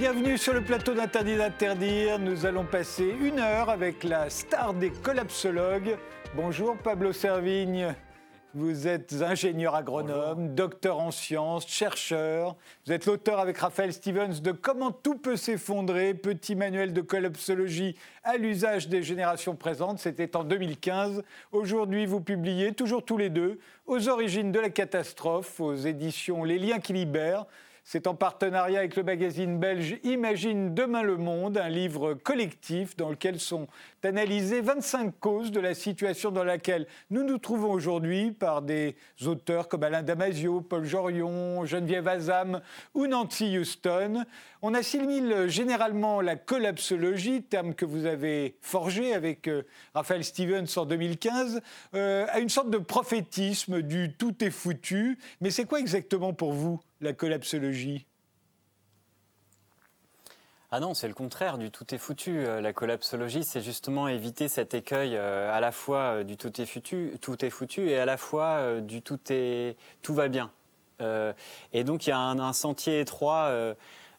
Bienvenue sur le plateau d'Interdit d'interdire. Nous allons passer une heure avec la star des collapsologues. Bonjour Pablo Servigne. Vous êtes ingénieur agronome, docteur en sciences, chercheur. Vous êtes l'auteur avec Raphaël Stevens de Comment tout peut s'effondrer, petit manuel de collapsologie à l'usage des générations présentes. C'était en 2015. Aujourd'hui, vous publiez, toujours tous les deux, Aux origines de la catastrophe, aux éditions Les liens qui libèrent. C'est en partenariat avec le magazine belge Imagine demain le monde, un livre collectif dans lequel sont analysées 25 causes de la situation dans laquelle nous nous trouvons aujourd'hui par des auteurs comme Alain Damasio, Paul Jorion, Geneviève Azam ou Nancy Houston. On assimile généralement la collapsologie, terme que vous avez forgé avec euh, Raphaël Stevens en 2015, euh, à une sorte de prophétisme du tout est foutu. Mais c'est quoi exactement pour vous la collapsologie? Ah non, c'est le contraire du tout est foutu. Euh, la collapsologie, c'est justement éviter cet écueil euh, à la fois euh, du tout est foutu, tout est foutu et à la fois du tout est tout va bien. et donc il y a un, sentier étroit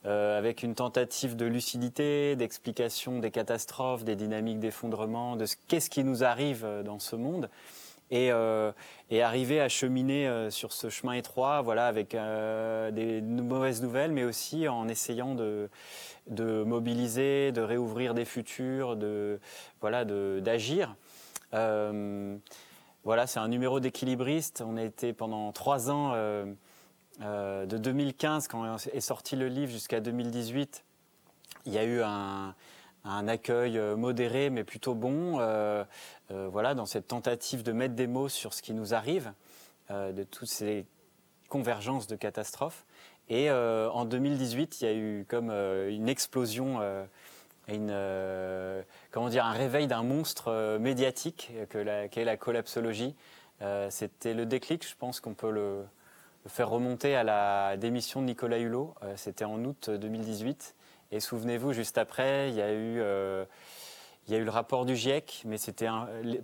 avec une tentative de lucidité, d'explication des catastrophes, des dynamiques d'effondrement, de qu'est-ce qui nous arrive dans ce monde et, euh, et arriver à cheminer euh, sur ce chemin étroit, voilà, avec euh, des mauvaises nouvelles, mais aussi en essayant de, de mobiliser, de réouvrir des futurs, de voilà, d'agir. voilà, c'est un numéro d'équilibriste. On a été pendant trois ans, de 2015 quand est sorti le livre jusqu'à 2018. Il y a eu un, un accueil modéré mais plutôt bon. Euh, voilà, dans cette tentative de mettre des mots sur ce qui nous arrive, euh, de toutes ces convergences de catastrophes. Et euh, en 2018, il y a eu comme une explosion, une, comment dire, un réveil d'un monstre médiatique qu'est la collapsologie. C'était le déclic, je pense qu'on peut le, faire remonter à la démission de Nicolas Hulot. C'était en août 2018. Et souvenez-vous, juste après, il y a eu il y a eu le rapport du GIEC, mais c'était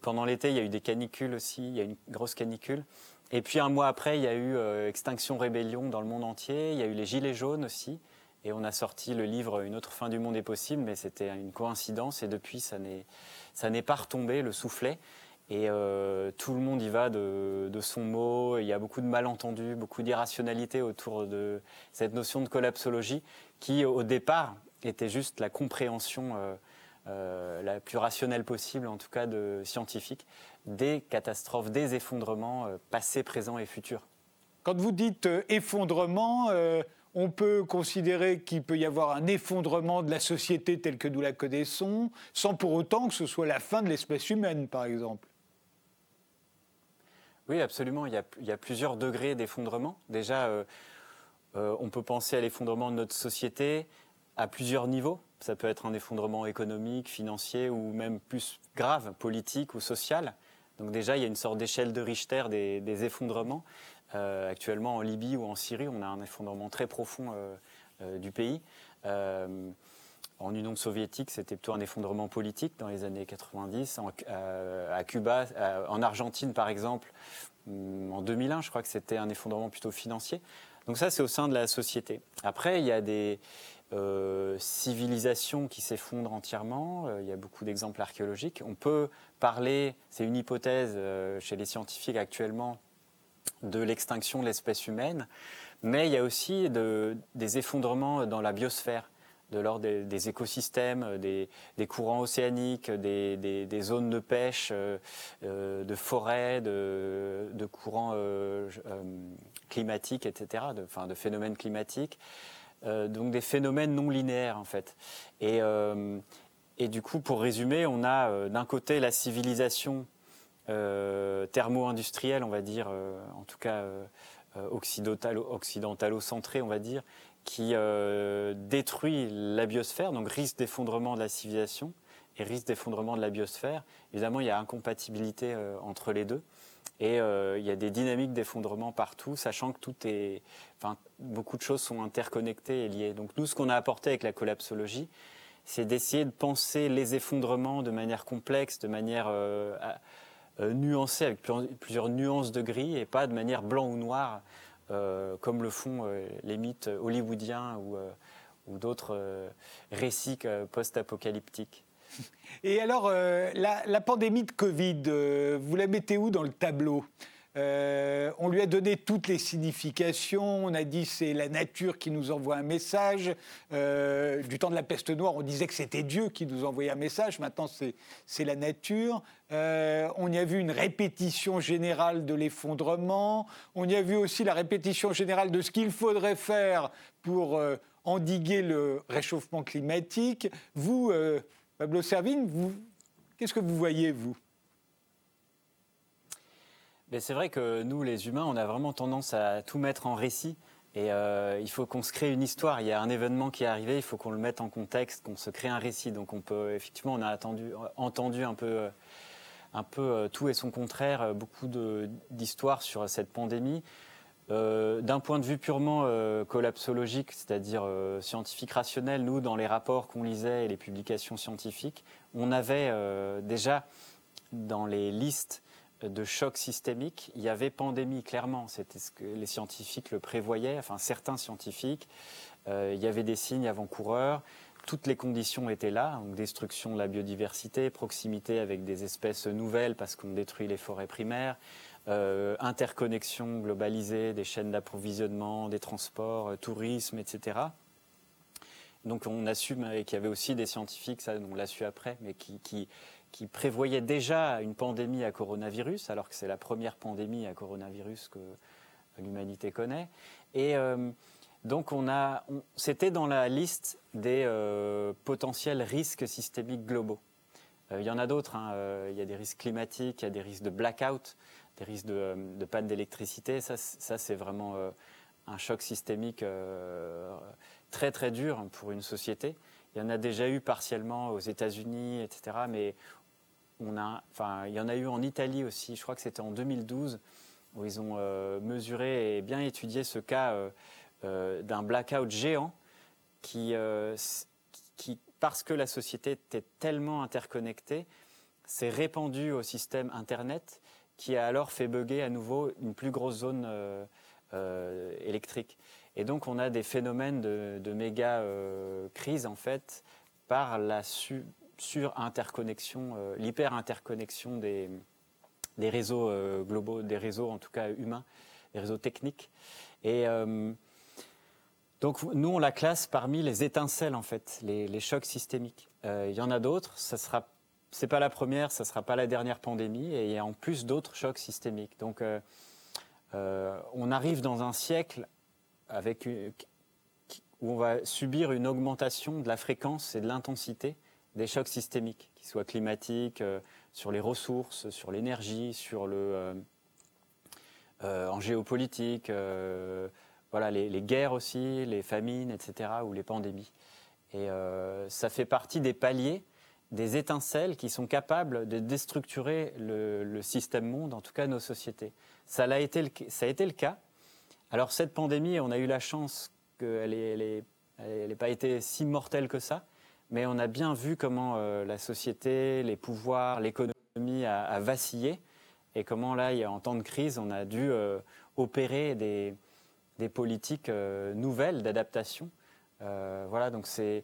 pendant l'été, il y a eu des canicules aussi, il y a eu une grosse canicule. Et puis un mois après, il y a eu euh, Extinction Rébellion dans le monde entier, il y a eu les Gilets jaunes aussi. Et on a sorti le livre Une autre fin du monde est possible, mais c'était une coïncidence. Et depuis, ça n'est pas retombé, le soufflet. Et euh, tout le monde y va de, son mot. Il y a beaucoup de malentendus, beaucoup d'irrationalité autour de cette notion de collapsologie qui, au départ, était juste la compréhension euh, euh, la plus rationnelle possible, en tout cas de scientifique, des catastrophes, des effondrements euh, passés, présents et futurs. Quand vous dites effondrement, on peut considérer qu'il peut y avoir un effondrement de la société telle que nous la connaissons, sans pour autant que ce soit la fin de l'espèce humaine, par exemple. Oui, absolument. Il y a, plusieurs degrés d'effondrement. Déjà, on peut penser à l'effondrement de notre société à plusieurs niveaux. Ça peut être un effondrement économique, financier ou même plus grave, politique ou social. Donc déjà, il y a une sorte d'échelle de Richter des, effondrements. Euh, actuellement, en Libye ou en Syrie, on a un effondrement très profond euh, euh, du pays. en Union soviétique, c'était plutôt un effondrement politique dans les années 90. à Cuba, en Argentine, par exemple, hum, en 2001, je crois que c'était un effondrement plutôt financier. Donc ça, c'est au sein de la société. Après, il y a des, euh, civilisation qui s'effondre entièrement. Euh, il y a beaucoup d'exemples archéologiques. On peut parler, c'est une hypothèse euh, chez les scientifiques actuellement, de l'extinction de l'espèce humaine, mais il y a aussi des effondrements dans la biosphère de l'ordre des, écosystèmes, des, courants océaniques, des, zones de pêche, de forêts, de, courants climatiques, etc., de phénomènes climatiques. Euh, donc des phénomènes non linéaires en fait. Et, euh, et du coup, pour résumer, on a euh, d'un côté la civilisation thermo-industrielle, on va dire, en tout cas occidentalo-centrée, on va dire, qui détruit la biosphère, donc risque d'effondrement de la civilisation et risque d'effondrement de la biosphère. Évidemment, il y a incompatibilité entre les deux. Et euh, il y a des dynamiques d'effondrement partout, sachant que tout est, enfin, beaucoup de choses sont interconnectées et liées. Donc nous, ce qu'on a apporté avec la collapsologie, c'est d'essayer de penser les effondrements de manière complexe, de manière euh, euh, nuancée, avec plusieurs nuances de gris, et pas de manière blanc ou noir, comme le font les mythes hollywoodiens ou d'autres récits post-apocalyptiques. Et alors, la, la, pandémie de Covid, vous la mettez où dans le tableau? Euh, on lui a donné toutes les significations. On a dit c'est la nature qui nous envoie un message. Euh, du temps de la peste noire, on disait que c'était Dieu qui nous envoyait un message. Maintenant, c'est la nature. Euh, on y a vu une répétition générale de l'effondrement. On y a vu aussi la répétition générale de ce qu'il faudrait faire pour endiguer le réchauffement climatique. Vous, Pablo Servigne, qu'est-ce que vous voyez, vous? C'est vrai que nous, les humains, on a vraiment tendance à tout mettre en récit. Et euh, il faut qu'on se crée une histoire. Il y a un événement qui est arrivé, il faut qu'on le mette en contexte, qu'on se crée un récit. Donc on peut, effectivement, on a entendu un peu, euh, tout et son contraire, beaucoup d'histoires sur cette pandémie. Euh, d'un point de vue purement collapsologique, c'est-à-dire scientifique rationnel, nous, dans les rapports qu'on lisait et les publications scientifiques, on avait déjà dans les listes de choc systémique, il y avait pandémie, clairement. C'était ce que les scientifiques le prévoyaient, enfin certains scientifiques. Euh, il y avait des signes avant-coureurs. Toutes les conditions étaient là, destruction de la biodiversité, proximité avec des espèces nouvelles parce qu'on détruit les forêts primaires, euh, interconnexion globalisée des chaînes d'approvisionnement, des transports, euh, tourisme, etc. Donc on assume qu'il y avait aussi des scientifiques, ça on l'a su après, mais qui qui prévoyait déjà une pandémie à coronavirus, alors que c'est la première pandémie à coronavirus que l'humanité connaît. Et euh, donc, on a, c'était dans la liste des potentiels risques systémiques globaux. Il y en a d'autres. Hein, il y a des risques climatiques, il y a des risques de blackout, des risques de, de panne d'électricité. Ça, ça c'est vraiment un choc systémique très très dur pour une société. Il y en a déjà eu partiellement aux États-Unis, etc. Mais on a, enfin, il y en a eu en Italie aussi. Je crois que c'était en 2012 où ils ont euh, mesuré et bien étudié ce cas euh, euh, d'un blackout géant qui, parce que la société était tellement interconnectée, s'est répandu au système Internet qui a alors fait bugger à nouveau une plus grosse zone électrique. Et donc on a des phénomènes de, méga crise en fait par la sur interconnexion, euh, l'hyper-interconnexion des, réseaux euh, globaux, des réseaux en tout cas humains, des réseaux techniques. Et euh, donc nous, on la classe parmi les étincelles en fait, les, chocs systémiques. Il y en a d'autres, ça sera, c'est pas la première, ça sera pas la dernière pandémie, et il y a en plus d'autres chocs systémiques. Donc on arrive dans un siècle où on va subir une augmentation de la fréquence et de l'intensité des chocs systémiques, qu'ils soient climatiques, euh, sur les ressources, sur l'énergie, sur le euh, euh, en géopolitique, voilà les, guerres aussi, les famines, etc. ou les pandémies. Et ça fait partie des paliers, des étincelles qui sont capables de déstructurer le, système monde, en tout cas nos sociétés. Ça a été le, ça a été le cas. Alors cette pandémie, on a eu la chance qu'elle n'ait pas été si mortelle que ça mais on a bien vu comment euh, la société, les pouvoirs, l'économie a, vacillé et comment là, en temps de crise, on a dû euh, opérer des, politiques euh, nouvelles d'adaptation. voilà, donc c'est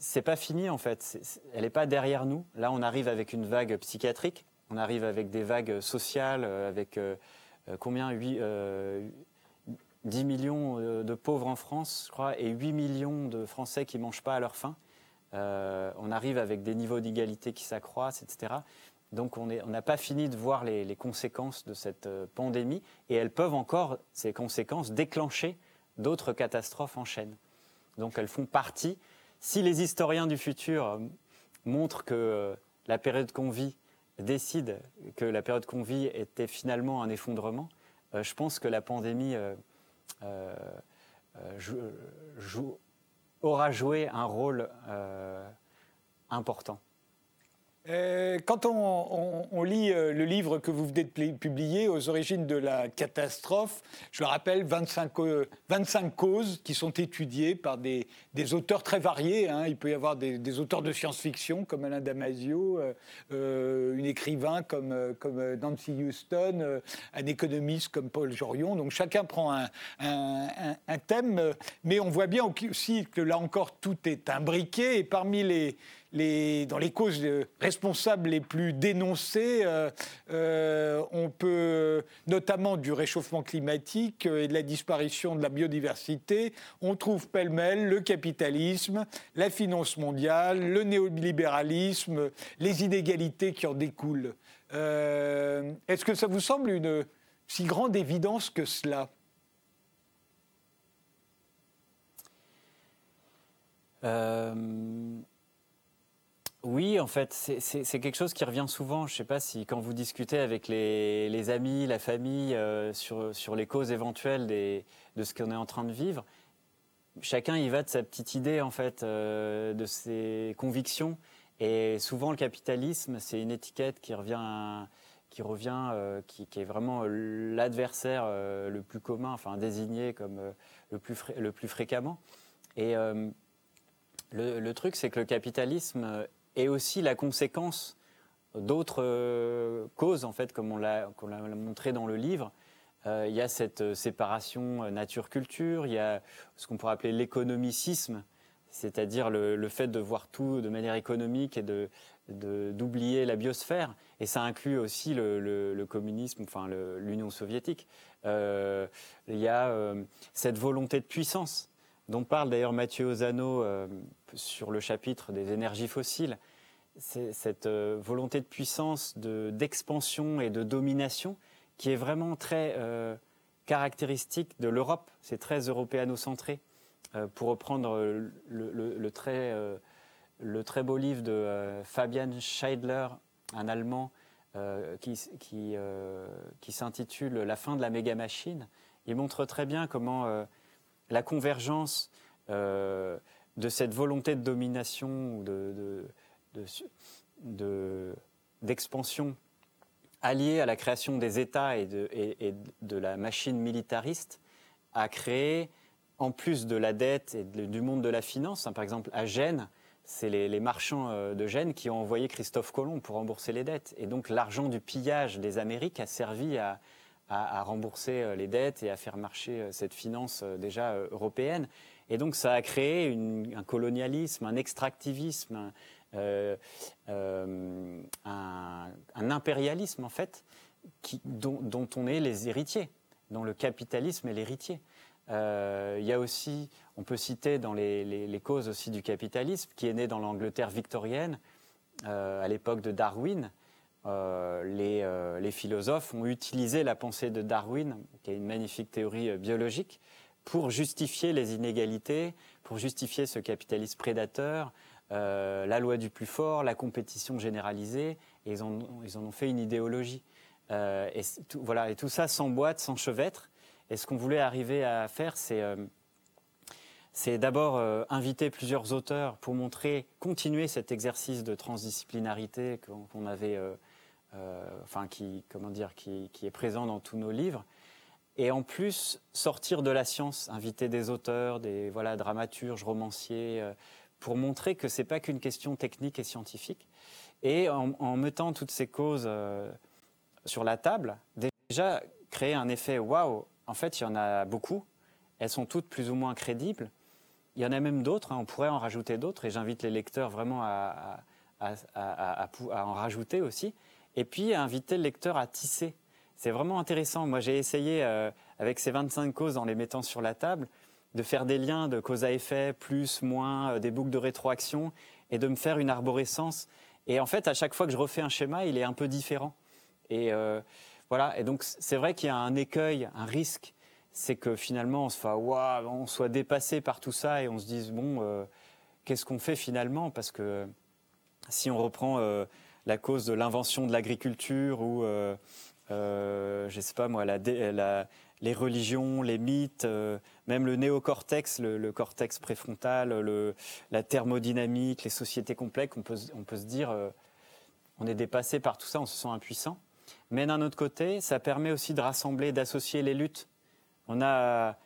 c'est pas fini en fait. elle n'est pas derrière nous. Là, on arrive avec une vague psychiatrique, on arrive avec des vagues sociales, avec combien? 8, 10 millions euh, de pauvres en France, je crois, et 8 millions de Français qui ne mangent pas à leur faim. Euh, on arrive avec des niveaux d'égalité qui s'accroissent, etc. Donc on n'a pas fini de voir les, conséquences de cette euh, pandémie et elles peuvent encore, ces conséquences, déclencher d'autres catastrophes en chaîne. Donc elles font partie. Si les historiens du futur montrent que la période qu'on vit décide que la période qu'on vit était finalement un effondrement, je pense que la pandémie euh, euh, aura joué un rôle euh, important. Euh, quand on, lit euh, le livre que vous venez de publier, Aux origines de la catastrophe, je le rappelle, 25, 25 causes qui sont étudiées par des, auteurs très variés. Hein. Il peut y avoir des, auteurs de science-fiction comme Alain Damasio, euh, une écrivain comme, comme Nancy Houston, un économiste comme Paul Jorion. Donc chacun prend un, un thème, mais on voit bien aussi que là encore tout est imbriqué. Et parmi les dans les causes responsables les plus dénoncées, euh, euh, on peut, notamment du réchauffement climatique et de la disparition de la biodiversité, on trouve pêle-mêle le capitalisme, la finance mondiale, le néolibéralisme, les inégalités qui en découlent. Euh, est-ce que ça vous semble une si grande évidence que cela? Oui, en fait, c'est quelque chose qui revient souvent. Je ne sais pas si quand vous discutez avec les, amis, la famille euh, sur, sur, les causes éventuelles de ce qu'on est en train de vivre, chacun y va de sa petite idée, en fait, euh, de ses convictions. Et souvent, le capitalisme, c'est une étiquette qui revient, qui, euh, est vraiment l'adversaire le plus commun, enfin désigné comme le, plus le plus fréquemment. Et le, truc, c'est que le capitalisme et aussi la conséquence d'autres euh, causes, en fait, comme on l'a montré dans le livre. Euh, il y a cette euh, séparation nature-culture, il y a ce qu'on pourrait appeler l'économicisme, c'est-à-dire le, fait de voir tout de manière économique et d'oublier la biosphère, et ça inclut aussi le, communisme, enfin l'Union soviétique. il y a cette volonté de puissance dont parle d'ailleurs Mathieu Ozano euh, sur le chapitre des énergies fossiles, c'est cette euh, volonté de puissance, d'expansion et de domination qui est vraiment très euh, caractéristique de l'Europe. C'est très européano-centré. pour reprendre le, très, beau livre de Fabian Scheidler, un Allemand, qui s'intitule La fin de la méga machine, il montre très bien comment la convergence euh, de cette volonté de domination ou d'expansion de, alliée à la création des États et de, la machine militariste a créé, en plus de la dette et du monde de la finance, hein, par exemple à Gênes, c'est les, marchands euh, de Gênes qui ont envoyé Christophe Colomb pour rembourser les dettes. Et donc l'argent du pillage des Amériques a servi à, à, rembourser euh, les dettes et à faire marcher euh, cette finance euh, déjà européenne. Et donc ça a créé un colonialisme, un extractivisme, un, impérialisme en fait, dont, on est les héritiers, dont le capitalisme est l'héritier. il y a aussi, on peut citer dans les, causes aussi du capitalisme, qui est né dans l'Angleterre victorienne, à l'époque de Darwin, euh, euh, les, philosophes ont utilisé la pensée de Darwin, qui est une magnifique théorie euh, biologique, pour justifier les inégalités, pour justifier ce capitalisme prédateur, la loi du plus fort, la compétition généralisée, et ils, en, ont fait une idéologie. et, tout, voilà, et tout ça sans boîte, sans chevêtre. Et ce qu'on voulait arriver à faire, c'est d'abord inviter plusieurs auteurs pour montrer, continuer cet exercice de transdisciplinarité qu'on avait enfin qui, comment dire, qui, est présent dans tous nos livres. Et en plus, sortir de la science, inviter des auteurs, des voilà, dramaturges, romanciers, euh, pour montrer que ce n'est pas qu'une question technique et scientifique. Et en, mettant toutes ces causes euh, sur la table, déjà créer un effet waouh, en fait, il y en a beaucoup. Elles sont toutes plus ou moins crédibles. Il y en a même d'autres, hein, on pourrait en rajouter d'autres, et j'invite les lecteurs vraiment à, en rajouter aussi et puis inviter le lecteur à tisser. C'est vraiment intéressant. Moi, j'ai essayé, euh, avec ces 25 causes, en les mettant sur la table, de faire des liens de cause à effet, plus, moins, euh, des boucles de rétroaction, et de me faire une arborescence. Et en fait, à chaque fois que je refais un schéma, il est un peu différent. Et euh, voilà. Et donc, c'est vrai qu'il y a un écueil, un risque, c'est que finalement, on se on soit dépassé par tout ça et on se dise bon, qu'est-ce qu'on fait finalement? Parce que si on reprend la cause de l'invention de l'agriculture ou, euh, euh, je sais pas moi, les religions, les mythes, euh, même le néocortex, le, cortex préfrontal, la thermodynamique, les sociétés complexes, on peut, se dire, on est dépassé par tout ça, on se sent impuissant. Mais d'un autre côté, ça permet aussi de rassembler, d'associer les luttes. On a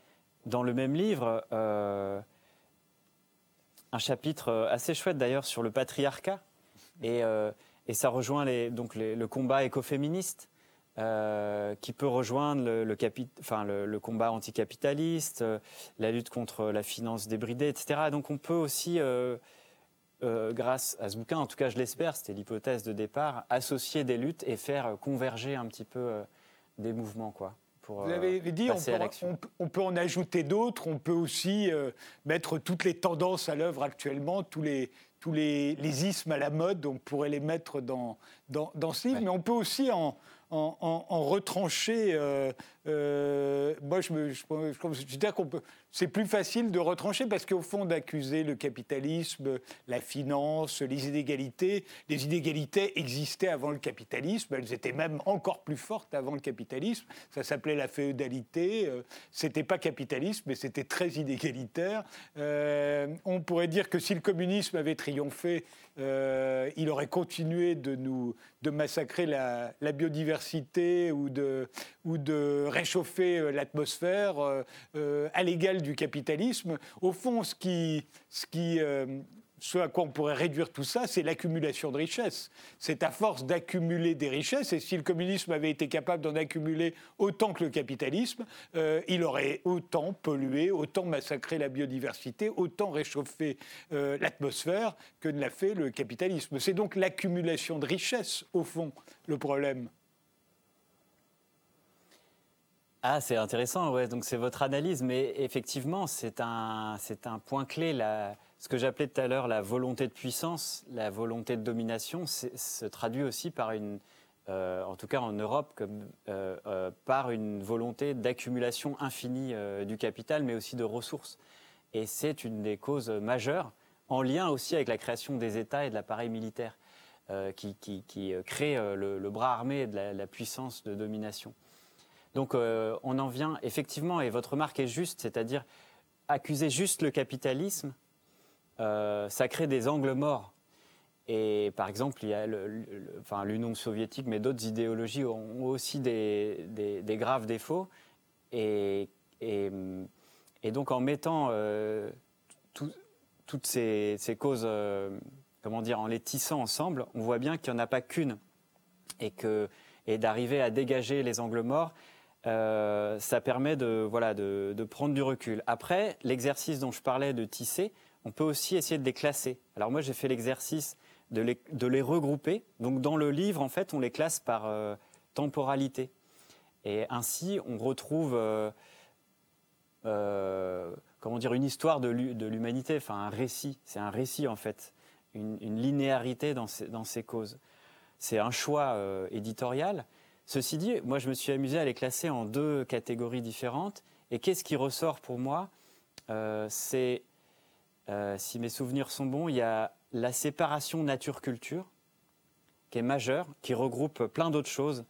dans le même livre euh, un chapitre assez chouette d'ailleurs sur le patriarcat. Et, euh, ça rejoint les, donc le combat écoféministe. Euh, qui peut rejoindre le, le, enfin, le, combat anticapitaliste, la lutte contre la finance débridée, etc. Donc on peut aussi euh, grâce à ce bouquin, en tout cas je l'espère, c'était l'hypothèse de départ, associer des luttes et faire converger un petit peu euh, des mouvements. Quoi. Pour, Vous avez euh, dit, on peut, on, peut, en ajouter d'autres, on peut aussi mettre toutes les tendances à l'œuvre actuellement, tous les, tous les, les, ismes à la mode, on pourrait les mettre dans, dans, dans ce livre, mais on peut aussi en, en, retrancher. Euh, euh, moi, je, me, je, je, qu'on peut. C'est plus facile de retrancher parce qu'au fond, d'accuser le capitalisme, la finance, les inégalités, les inégalités existaient avant le capitalisme. Elles étaient même encore plus fortes avant le capitalisme. Ça s'appelait la féodalité. Euh, c'était pas capitalisme, mais c'était très inégalitaire. on pourrait dire que si le communisme avait triomphé, il aurait continué de nous de massacrer la, biodiversité ou de, ou de réchauffer euh, l'atmosphère euh, euh, à l'égal du capitalisme. Au fond, ce qui, ce qui ce à quoi on pourrait réduire tout ça, c'est l'accumulation de richesses. C'est à force d'accumuler des richesses, et si le communisme avait été capable d'en accumuler autant que le capitalisme, il aurait autant pollué, autant massacré la biodiversité, autant réchauffé l'atmosphère que ne l'a fait le capitalisme. C'est donc l'accumulation de richesses, au fond, le problème. Ah, c'est intéressant. Donc c'est votre analyse, mais effectivement, c'est un, point clé. Ce que j'appelais tout à l'heure la volonté de puissance, la volonté de domination, se traduit aussi par une, euh, en tout cas en Europe, euh, euh, par une volonté d'accumulation infinie du capital, mais aussi de ressources. Et c'est une des causes majeures, en lien aussi avec la création des États et de l'appareil militaire, qui, crée le, bras armé de la, puissance de domination. Donc on en vient effectivement, et votre remarque est juste, c'est-à-dire accuser juste le capitalisme euh, ça crée des angles morts. Et par exemple, il y a l'Union soviétique, mais d'autres idéologies ont aussi des, graves défauts. Et, donc, en mettant euh, toutes ces, causes, euh, comment dire, en les tissant ensemble, on voit bien qu'il n'y en a pas qu'une. Et d'arriver à dégager les angles morts, ça permet de, voilà, de prendre du recul. Après, l'exercice dont je parlais de tisser, on peut aussi essayer de les classer. Alors moi, j'ai fait l'exercice de les, regrouper. Donc dans le livre, en fait, on les classe par euh, temporalité. Et ainsi, on retrouve, euh, euh, comment dire, une histoire de l'humanité, enfin un récit. C'est un récit, en fait, une, linéarité dans ces, dans ces causes. C'est un choix éditorial. Ceci dit, moi, je me suis amusé à les classer en deux catégories différentes. Et qu'est-ce qui ressort pour moi C'est euh, si mes souvenirs sont bons, il y a la séparation nature-culture, qui est majeure, qui regroupe plein d'autres choses,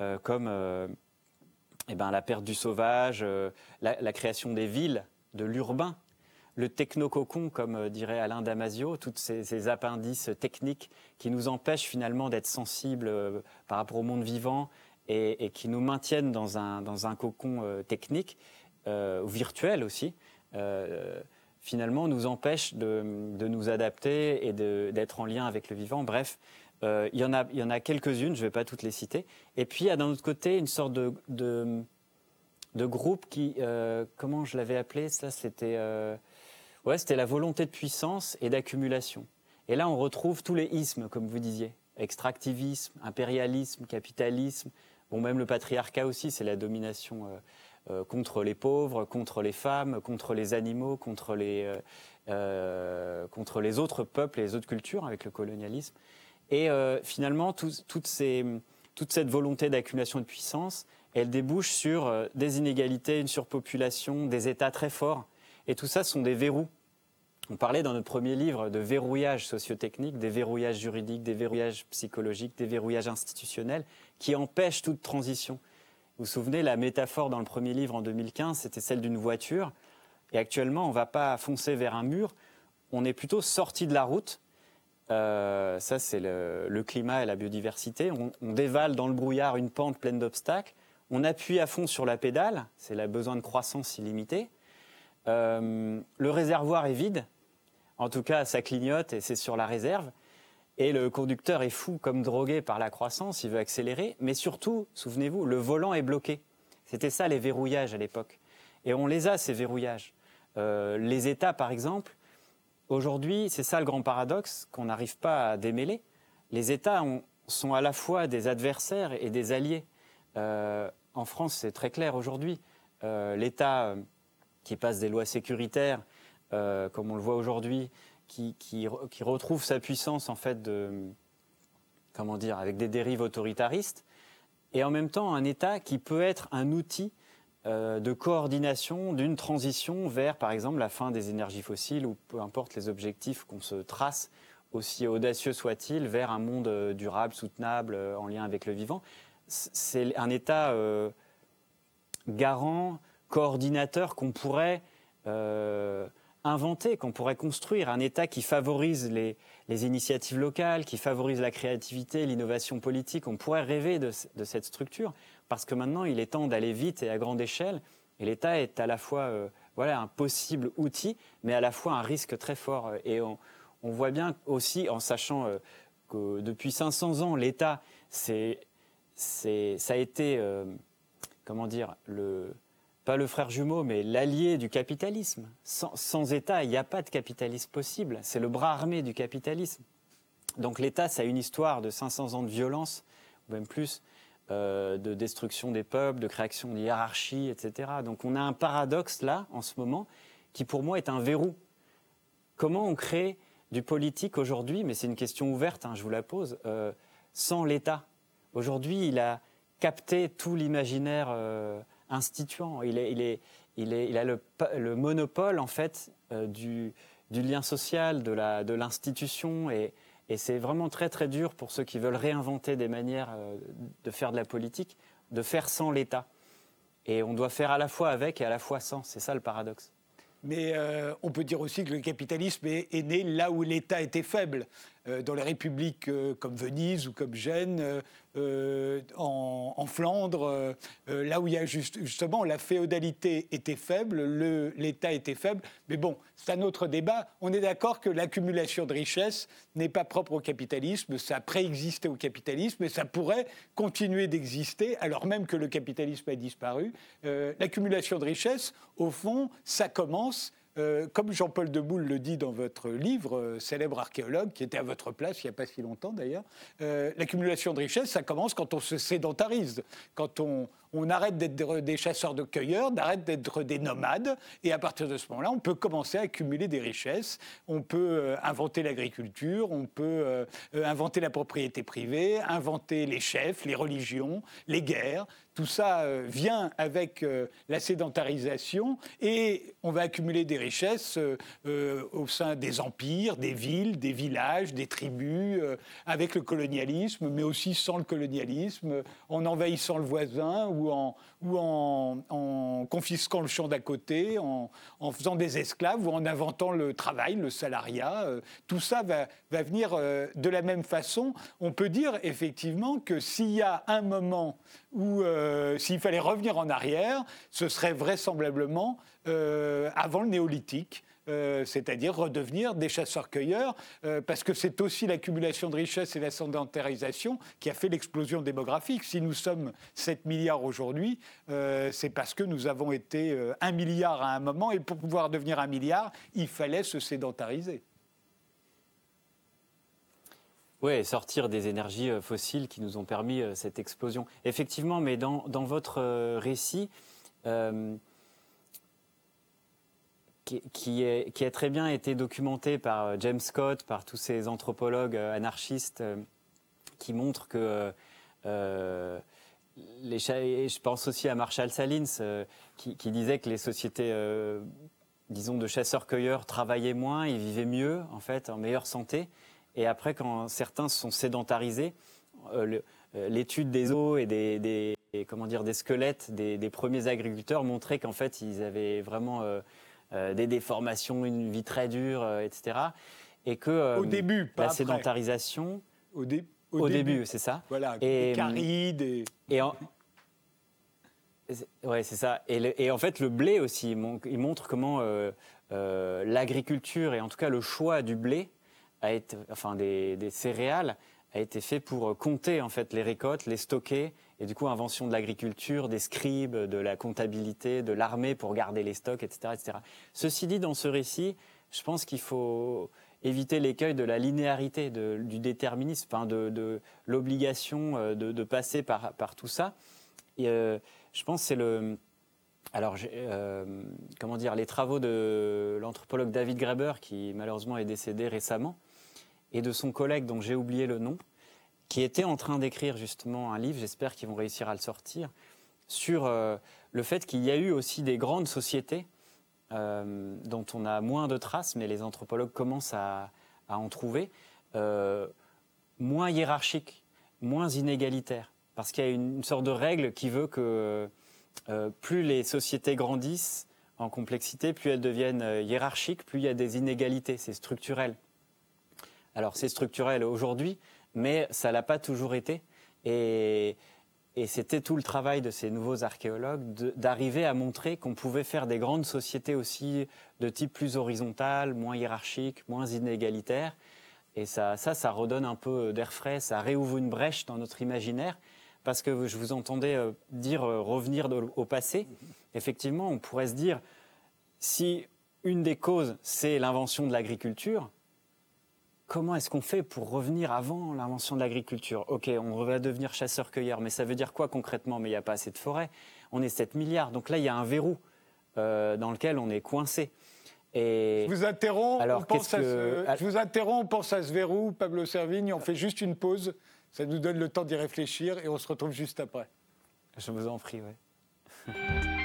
euh, comme euh, eh ben, la perte du sauvage, la, création des villes, de l'urbain, le technococon, comme dirait Alain Damasio, toutes ces, appendices techniques qui nous empêchent finalement d'être sensibles par rapport au monde vivant et, qui nous maintiennent dans un, dans un cocon technique, ou virtuel aussi finalement nous empêche de, nous adapter et d'être en lien avec le vivant. Bref, euh, il y en a, il y en a quelques-unes, je ne vais pas toutes les citer. Et puis il y a d'un autre côté une sorte de, de, groupe qui, euh, comment je l'avais appelé? Ça, c'était euh, ouais, c'était la volonté de puissance et d'accumulation. Et là, on retrouve tous les ismes, comme vous disiez extractivisme, impérialisme, capitalisme. Bon, même le patriarcat aussi, c'est la domination euh, contre les pauvres, contre les femmes, contre les animaux, contre les, euh, euh, contre les autres peuples et les autres cultures avec le colonialisme. Et finalement, toute cette volonté d'accumulation de puissance, elle débouche sur des inégalités, une surpopulation, des États très forts. Et tout ça sont des verrous. On parlait dans notre premier livre de verrouillage sociotechnique, des verrouillages juridiques, des verrouillages psychologiques, des verrouillages institutionnels qui empêchent toute transition. Vous vous souvenez, la métaphore dans le premier livre en 2015, c'était celle d'une voiture. Et actuellement, on ne va pas foncer vers un mur, on est plutôt sorti de la route ça, c'est le, climat et la biodiversité. On, on, dévale dans le brouillard une pente pleine d'obstacles. On appuie à fond sur la pédale. C'est le besoin de croissance illimitée. le réservoir est vide. En tout cas, ça clignote et c'est sur la réserve. Et le conducteur est fou comme drogué par la croissance, il veut accélérer. Mais surtout, souvenez-vous, le volant est bloqué. C'était ça les verrouillages à l'époque. Et on les a, ces verrouillages. Euh, les États, par exemple, aujourd'hui, c'est ça le grand paradoxe qu'on n'arrive pas à démêler. Les États sont à la fois des adversaires et des alliés. Euh, en France, c'est très clair aujourd'hui. Euh, L'État qui passe des lois sécuritaires, comme on le voit aujourd'hui, qui, retrouve sa puissance en fait comment dire avec des dérives autoritaristes et en même temps un État qui peut être un outil euh, de coordination d'une transition vers par exemple la fin des énergies fossiles ou peu importe les objectifs qu'on se trace aussi audacieux soit-il vers un monde euh, durable, soutenable euh, en lien avec le vivant. C'est un État garant, coordinateur qu'on pourrait inventer, qu'on pourrait construire, un État qui favorise les, initiatives locales, qui favorise la créativité, l'innovation politique. On pourrait rêver de, cette structure, parce que maintenant, il est temps d'aller vite et à grande échelle. Et l'État est à la fois euh, voilà, un possible outil, mais à la fois un risque très fort. Et on, voit bien aussi, en sachant euh, que depuis 500 ans, l'État, ça a été, euh, comment dire, le, pas le frère jumeau, mais l'allié du capitalisme. Sans, État, il n'y a pas de capitalisme possible. C'est le bras armé du capitalisme. Donc l'État, ça a une histoire de 500 ans de violence, ou même plus, euh, de destruction des peuples, de création de hiérarchies, etc. Donc on a un paradoxe là, en ce moment, qui pour moi est un verrou. Comment on crée du politique aujourd'hui, mais c'est une question ouverte, hein, je vous la pose, euh, sans l'État? Aujourd'hui, il a capté tout l'imaginaire. Euh, instituant. Il, est, il, est, il, est, il a le, le, monopole, en fait, euh, du, lien social, de l'institution. De et, et c'est vraiment très, très dur pour ceux qui veulent réinventer des manières euh, de faire de la politique, de faire sans l'État. Et on doit faire à la fois avec et à la fois sans. C'est ça le paradoxe. Mais euh, on peut dire aussi que le capitalisme est né là où l'État était faible. Dans les républiques comme Venise ou comme Gênes, euh, en, Flandre, euh, euh, là où il y a justement la féodalité était faible, l'État était faible. Mais bon, c'est un autre débat. On est d'accord que l'accumulation de richesses n'est pas propre au capitalisme, ça préexistait au capitalisme et ça pourrait continuer d'exister alors même que le capitalisme a disparu. l'accumulation de richesses, au fond, ça commence euh, comme Jean-Paul Deboul le dit dans votre livre, euh, célèbre archéologue, qui était à votre place il n'y a pas si longtemps d'ailleurs, euh, l'accumulation de richesses, ça commence quand on se sédentarise, quand on, on arrête d'être des chasseurs de cueilleurs, on arrête d'être des nomades, et à partir de ce moment-là, on peut commencer à accumuler des richesses. On peut inventer l'agriculture, on peut inventer la propriété privée, inventer les chefs, les religions, les guerres. Tout ça euh, vient avec euh, la sédentarisation et on va accumuler des richesses euh, au sein des empires, des villes, des villages, des tribus, avec le colonialisme, mais aussi sans le colonialisme, en envahissant le voisin ou ou en, confisquant le champ d'à côté, en, faisant des esclaves ou en inventant le travail, le salariat. tout ça va, venir de la même façon. On peut dire effectivement que s'il y a un moment où euh, s'il fallait revenir en arrière, ce serait vraisemblablement euh, avant le néolithique. Euh, c'est-à-dire redevenir des chasseurs-cueilleurs, parce que c'est aussi l'accumulation de richesses et la sédentarisation qui a fait l'explosion démographique. Si nous sommes 7 milliards aujourd'hui, c'est parce que nous avons été 1 milliard à un moment, et pour pouvoir devenir 1 milliard, il fallait se sédentariser. Oui, sortir des énergies euh, fossiles qui nous ont permis euh, cette explosion. Effectivement, mais dans, votre euh, qui, est, a très bien été documenté par James Scott, par tous ces anthropologues anarchistes qui montrent que les, je pense aussi à Marshall Salins, qui, disait que les sociétés, disons, de chasseurs-cueilleurs travaillaient moins, ils vivaient mieux, en fait, en meilleure santé. Et après, quand certains sont sédentarisés, euh, euh, l'étude des os et des, comment dire, des squelettes des, premiers agriculteurs montrait qu'en fait, ils avaient vraiment euh, des déformations, une vie très dure, etc. et que au début, pas la après. sédentarisation. Au, dé- Au, début, c'est ça. Voilà, Et, des. Et... Et en- Ouais, c'est ça. Et, le- et en fait, le blé aussi, il mon- il montre comment euh, euh, l'agriculture et en tout cas le choix du blé, a été, enfin des, des céréales, a été fait pour euh, compter en fait les récoltes, les stocker. Et du coup, invention de l'agriculture, des scribes, de la comptabilité, de l'armée pour garder les stocks, etc., etc. Ceci dit, dans ce récit, je pense qu'il faut éviter l'écueil de la linéarité, du déterminisme, enfin de, l'obligation euh, de, passer par, tout ça. Euh, je pense que c'est le. Alors, comment dire, les travaux de l'anthropologue David Graeber, qui malheureusement est décédé récemment, et de son collègue dont j'ai oublié le nom, qui était en train d'écrire justement un livre, j'espère qu'ils vont réussir à le sortir, sur euh, le fait qu'il y a eu aussi des grandes sociétés euh, dont on a moins de traces, mais les anthropologues commencent à, en trouver, euh, moins hiérarchiques, moins inégalitaires. Parce qu'il y a une, sorte de règle qui veut que plus les sociétés grandissent en complexité, plus elles deviennent hiérarchiques, plus il y a des inégalités. C'est structurel. Alors c'est structurel aujourd'hui, mais ça l'a pas toujours été. Et, c'était tout le travail de ces nouveaux archéologues d'arriver à montrer qu'on pouvait faire des grandes sociétés aussi de type plus horizontal, moins hiérarchique, moins inégalitaire. Et ça, ça, ça redonne un peu d'air frais, ça réouvre une brèche dans notre imaginaire. Parce que je vous entendais euh, dire euh, revenir au passé. Effectivement, on pourrait se dire, si une des causes, c'est l'invention de l'agriculture, comment est-ce qu'on fait pour revenir avant l'invention de l'agriculture? Ok, on va devenir chasseur-cueilleur, mais ça veut dire quoi concrètement? Mais il n'y a pas assez de forêt. On est 7 milliards. Donc là, il y a un verrou euh, dans lequel on est coincé. Et Je vous interromps, Alors, on pense qu'est-ce à que- ce... Je vous interromps, on pense à ce verrou, Pablo Servigne, on fait juste une pause, ça nous donne le temps d'y réfléchir et on se retrouve juste après. je vous en prie, ouais.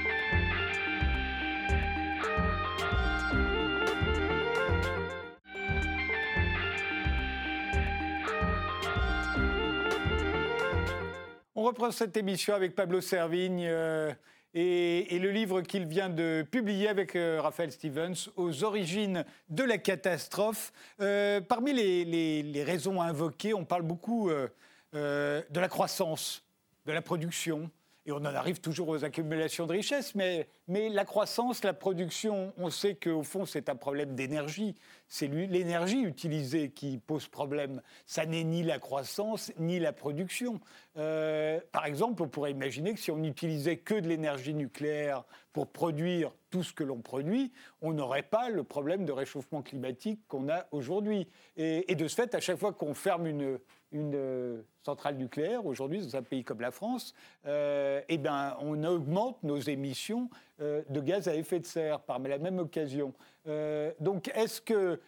On reprend cette émission avec Pablo Servigne euh, et, le livre qu'il vient de publier avec euh, Raphaël Stevens, Aux origines de la catastrophe. Euh, parmi les, raisons invoquées, on parle beaucoup de la croissance, de la production. Et on en arrive toujours aux accumulations de richesses, mais, mais la croissance, la production, on sait qu'au fond, c'est un problème d'énergie. C'est l'énergie utilisée qui pose problème. Ça n'est ni la croissance, ni la production. Euh, par exemple, on pourrait imaginer que si on n'utilisait que de l'énergie nucléaire pour produire tout ce que l'on produit, on n'aurait pas le problème de réchauffement climatique qu'on a aujourd'hui. Et de ce fait, à chaque fois qu'on ferme une, une euh, centrale nucléaire, aujourd'hui, dans un pays comme la France, euh, eh ben, on augmente nos émissions euh, de gaz à effet de serre par la même occasion. Euh, donc, est-ce que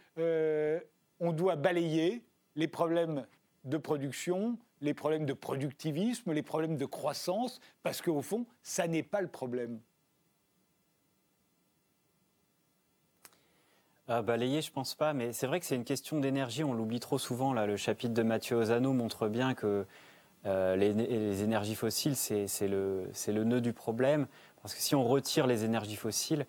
on doit balayer les problèmes de production, les problèmes de productivisme, les problèmes de croissance, parce qu'au fond, ça n'est pas le problème. Euh, balayer, je pense pas, mais c'est vrai que c'est une question d'énergie. On l'oublie trop souvent. Là, le chapitre de Mathieu Ozano montre bien que euh, les, énergies fossiles, c'est le, nœud du problème. Parce que si on retire les énergies fossiles,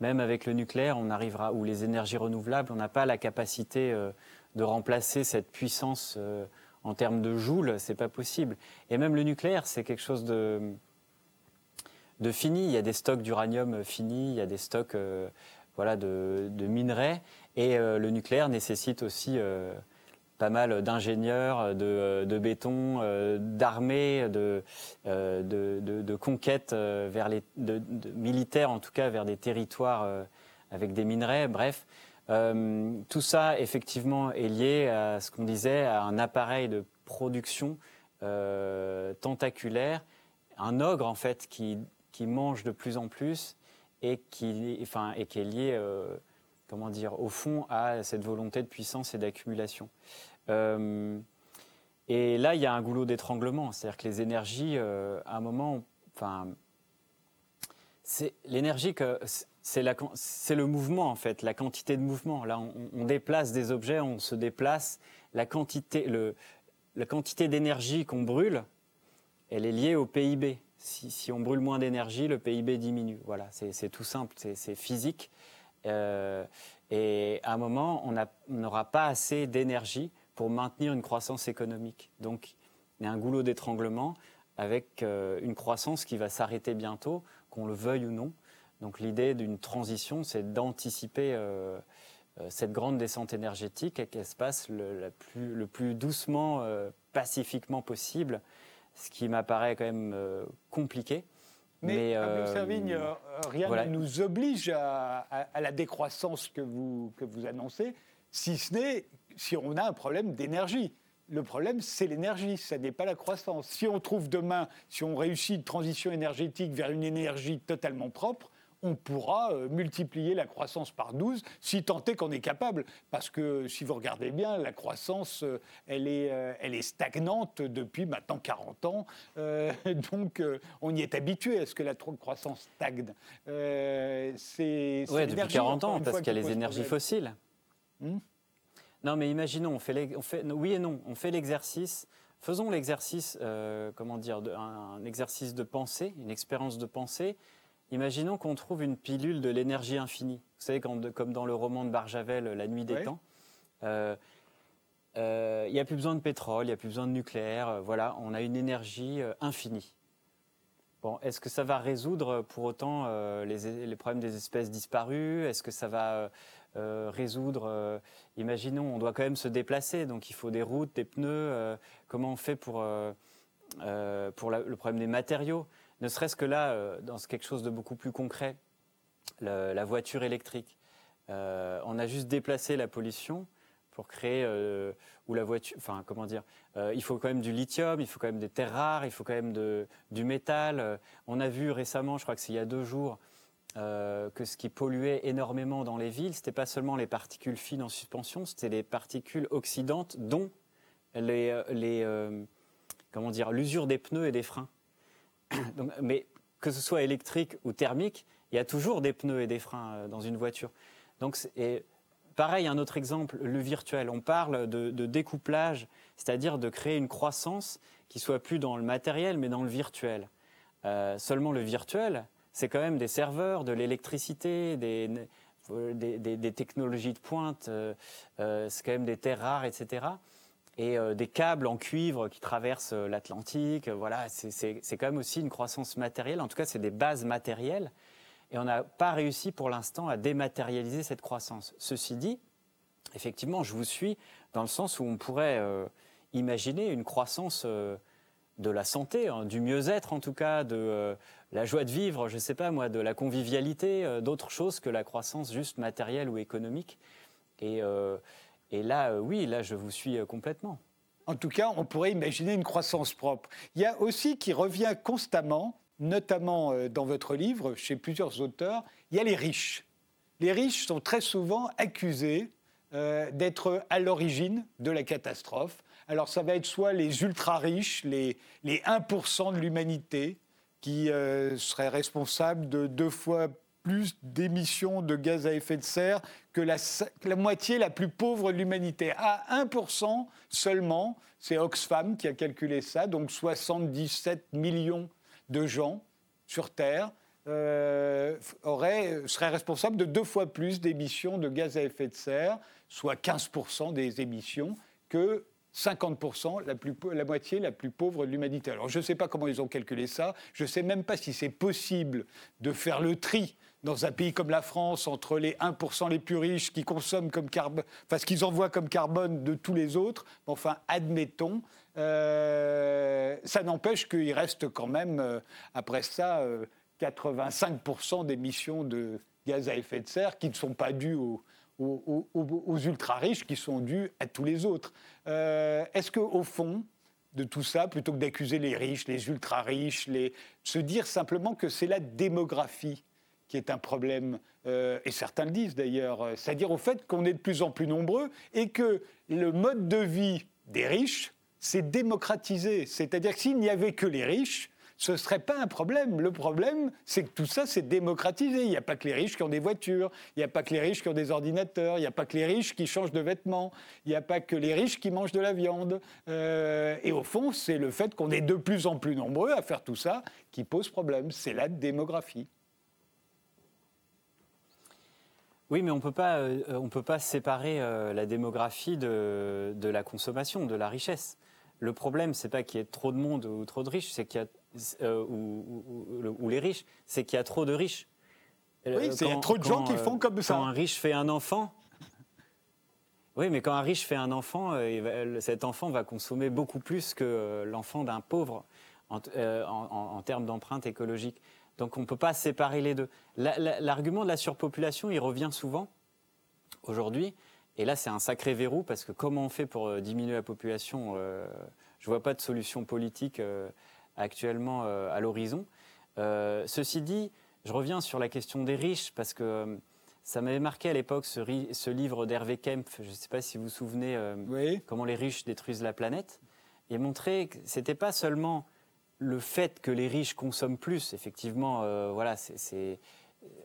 même avec le nucléaire, on arrivera ou les énergies renouvelables, on n'a pas la capacité euh, de remplacer cette puissance euh, en termes de joules. C'est pas possible. Et même le nucléaire, c'est quelque chose de fini. Il y a des stocks d'uranium finis, il y a des stocks voilà, de, minerais. Et euh, le nucléaire nécessite aussi euh, pas mal d'ingénieurs, de, de béton, euh, d'armées, de, euh, conquêtes euh, vers les, militaires, en tout cas, vers des territoires euh, avec des minerais. Bref, Euh, tout ça, effectivement, est lié à ce qu'on disait, à un appareil de production euh, tentaculaire, un ogre, en fait, qui, qui mange de plus en plus et qui, est lié, euh, comment dire, au fond à cette volonté de puissance et d'accumulation. Euh, et là, il y a un goulot d'étranglement, c'est-à-dire que les énergies, euh, à un moment, enfin, c'est l'énergie que c'est le mouvement en fait, la quantité de mouvement. Là, on, déplace des objets, on se déplace. La quantité, la quantité d'énergie qu'on brûle, elle est liée au PIB. Si, on brûle moins d'énergie, le PIB diminue. Voilà, c'est tout simple, c'est physique. et à un moment, on n'aura pas assez d'énergie pour maintenir une croissance économique. Donc, il y a un goulot d'étranglement avec une croissance qui va s'arrêter bientôt, qu'on le veuille ou non. Donc l'idée d'une transition, c'est d'anticiper euh, euh, cette grande descente énergétique et qu'elle se passe le, plus, doucement, euh, pacifiquement possible, ce qui m'apparaît quand même compliqué. Mais, Mais Servigne, rien ne nous oblige à, la décroissance que vous, que vous annoncez, si ce n'est si on a un problème d'énergie. Le problème, c'est l'énergie, ça n'est pas la croissance. Si on trouve demain, si on réussit une transition énergétique vers une énergie totalement propre, on pourra euh, multiplier la croissance par 12, si tant est qu'on est capable. Parce que si vous regardez bien, la croissance, euh, elle est, euh, elle est stagnante depuis maintenant 40 ans. donc on y est habitué à ce que la croissance stagne. c'est, oui, depuis 40 ans, parce qu'il y a les énergies fossiles. Hmm non, mais imaginons, on fait, on fait, oui et non, on fait l'exercice. Faisons l'exercice, comment dire, un, exercice de pensée, une expérience de pensée. Imaginons qu'on trouve une pilule de l'énergie infinie. Vous savez, comme dans le roman de Barjavel, La nuit des temps. Euh, euh, il n'y a plus besoin de pétrole, il n'y a plus besoin de nucléaire. Euh, voilà, on a une énergie infinie. Bon, est-ce que ça va résoudre pour autant les, problèmes des espèces disparues? Est-ce que ça va résoudre Imaginons, on doit quand même se déplacer, donc il faut des routes, des pneus. comment on fait pour, pour le problème des matériaux? Ne serait-ce que là, euh, dans quelque chose de beaucoup plus concret, la voiture électrique. Euh, on a juste déplacé la pollution pour créer euh, ou la voiture. Enfin, comment dire Il faut quand même du lithium, il faut quand même des terres rares, il faut quand même du métal. on a vu récemment, je crois que c'est il y a deux jours, que ce qui polluait énormément dans les villes, c'était pas seulement les particules fines en suspension, c'était les particules oxydantes, dont les, les comment dire l'usure des pneus et des freins. mais que ce soit électrique ou thermique, il y a toujours des pneus et des freins euh, dans une voiture. Donc, et pareil, un autre exemple, le virtuel. On parle de, découplage, c'est-à-dire de créer une croissance qui soit plus dans le matériel, mais dans le virtuel. Euh, seulement le virtuel, c'est quand même des serveurs, de l'électricité, des, des, technologies de pointe, euh, c'est quand même des terres rares, etc et euh, des câbles en cuivre qui traversent euh, l'Atlantique. Voilà, c'est quand même aussi une croissance matérielle. En tout cas, c'est des bases matérielles. Et on n'a pas réussi pour l'instant à dématérialiser cette croissance. Ceci dit, effectivement, je vous suis dans le sens où on pourrait euh, imaginer une croissance de la santé, hein, du mieux-être en tout cas, de la joie de vivre, je ne sais pas moi, de la convivialité, d'autres choses que la croissance juste matérielle ou économique. Et et là, euh, oui, là, je vous suis euh, complètement. En tout cas, on pourrait imaginer une croissance propre. Il y a aussi qui revient constamment, notamment euh, dans votre livre, chez plusieurs auteurs, il y a les riches. Les riches sont très souvent accusés d'être à l'origine de la catastrophe. Alors ça va être soit les ultra-riches, les, les 1% de l'humanité, qui seraient responsables de deux fois plus d'émissions de gaz à effet de serre que la, moitié la plus pauvre de l'humanité. À 1% seulement, c'est Oxfam qui a calculé ça, donc 77 millions de gens sur Terre euh, seraient responsables de deux fois plus d'émissions de gaz à effet de serre, soit 15% des émissions, que 50%, la, la moitié la plus pauvre de l'humanité. Alors je ne sais pas comment ils ont calculé ça, je ne sais même pas si c'est possible de faire le tri dans un pays comme la France, entre les 1% les plus riches qui consomment comme carbone, enfin ce qu'ils envoient comme carbone de tous les autres, enfin admettons, euh, ça n'empêche qu'il reste quand même, euh, après ça, 85% euh, d'émissions de gaz à effet de serre qui ne sont pas dues aux, ultra-riches, qui sont dues à tous les autres. Est-ce qu'au fond, de tout ça, plutôt que d'accuser les riches, les ultra-riches, se dire simplement que c'est la démographie qui est un problème, euh, et certains le disent d'ailleurs, euh, c'est-à-dire au fait qu'on est de plus en plus nombreux et que le mode de vie des riches s'est démocratisé. C'est-à-dire que s'il n'y avait que les riches, ce ne serait pas un problème. Le problème, c'est que tout ça s'est démocratisé. Il n'y a pas que les riches qui ont des voitures, il n'y a pas que les riches qui ont des ordinateurs, il n'y a pas que les riches qui changent de vêtements, il n'y a pas que les riches qui mangent de la viande. Euh, et au fond, c'est le fait qu'on est de plus en plus nombreux à faire tout ça qui pose problème. C'est la démographie. Oui, mais on peut pas, on peut pas séparer la démographie de, de, la consommation, de la richesse. Le problème, c'est pas qu'il y ait trop de monde ou trop de riches, c'est qu'il y a ou, les riches, c'est qu'il y a trop de riches. Oui, il y a trop de gens qui font comme ça. Quand un riche fait un enfant, oui, mais quand un riche fait un enfant, euh, cet enfant va consommer beaucoup plus que euh, l'enfant d'un pauvre euh, en, termes d'empreinte écologique. Donc on ne peut pas séparer les deux. L'argument de la surpopulation, il revient souvent aujourd'hui. Et là, c'est un sacré verrou parce que comment on fait pour diminuer la population Je ne vois pas de solution politique actuellement à l'horizon. ceci dit, je reviens sur la question des riches parce que ça m'avait marqué à l'époque ce, livre d'Hervé Kempf, je ne sais pas si vous vous souvenez, euh, comment les riches détruisent la planète. Et montrer que ce n'était pas seulement le fait que les riches consomment plus, effectivement, euh, voilà,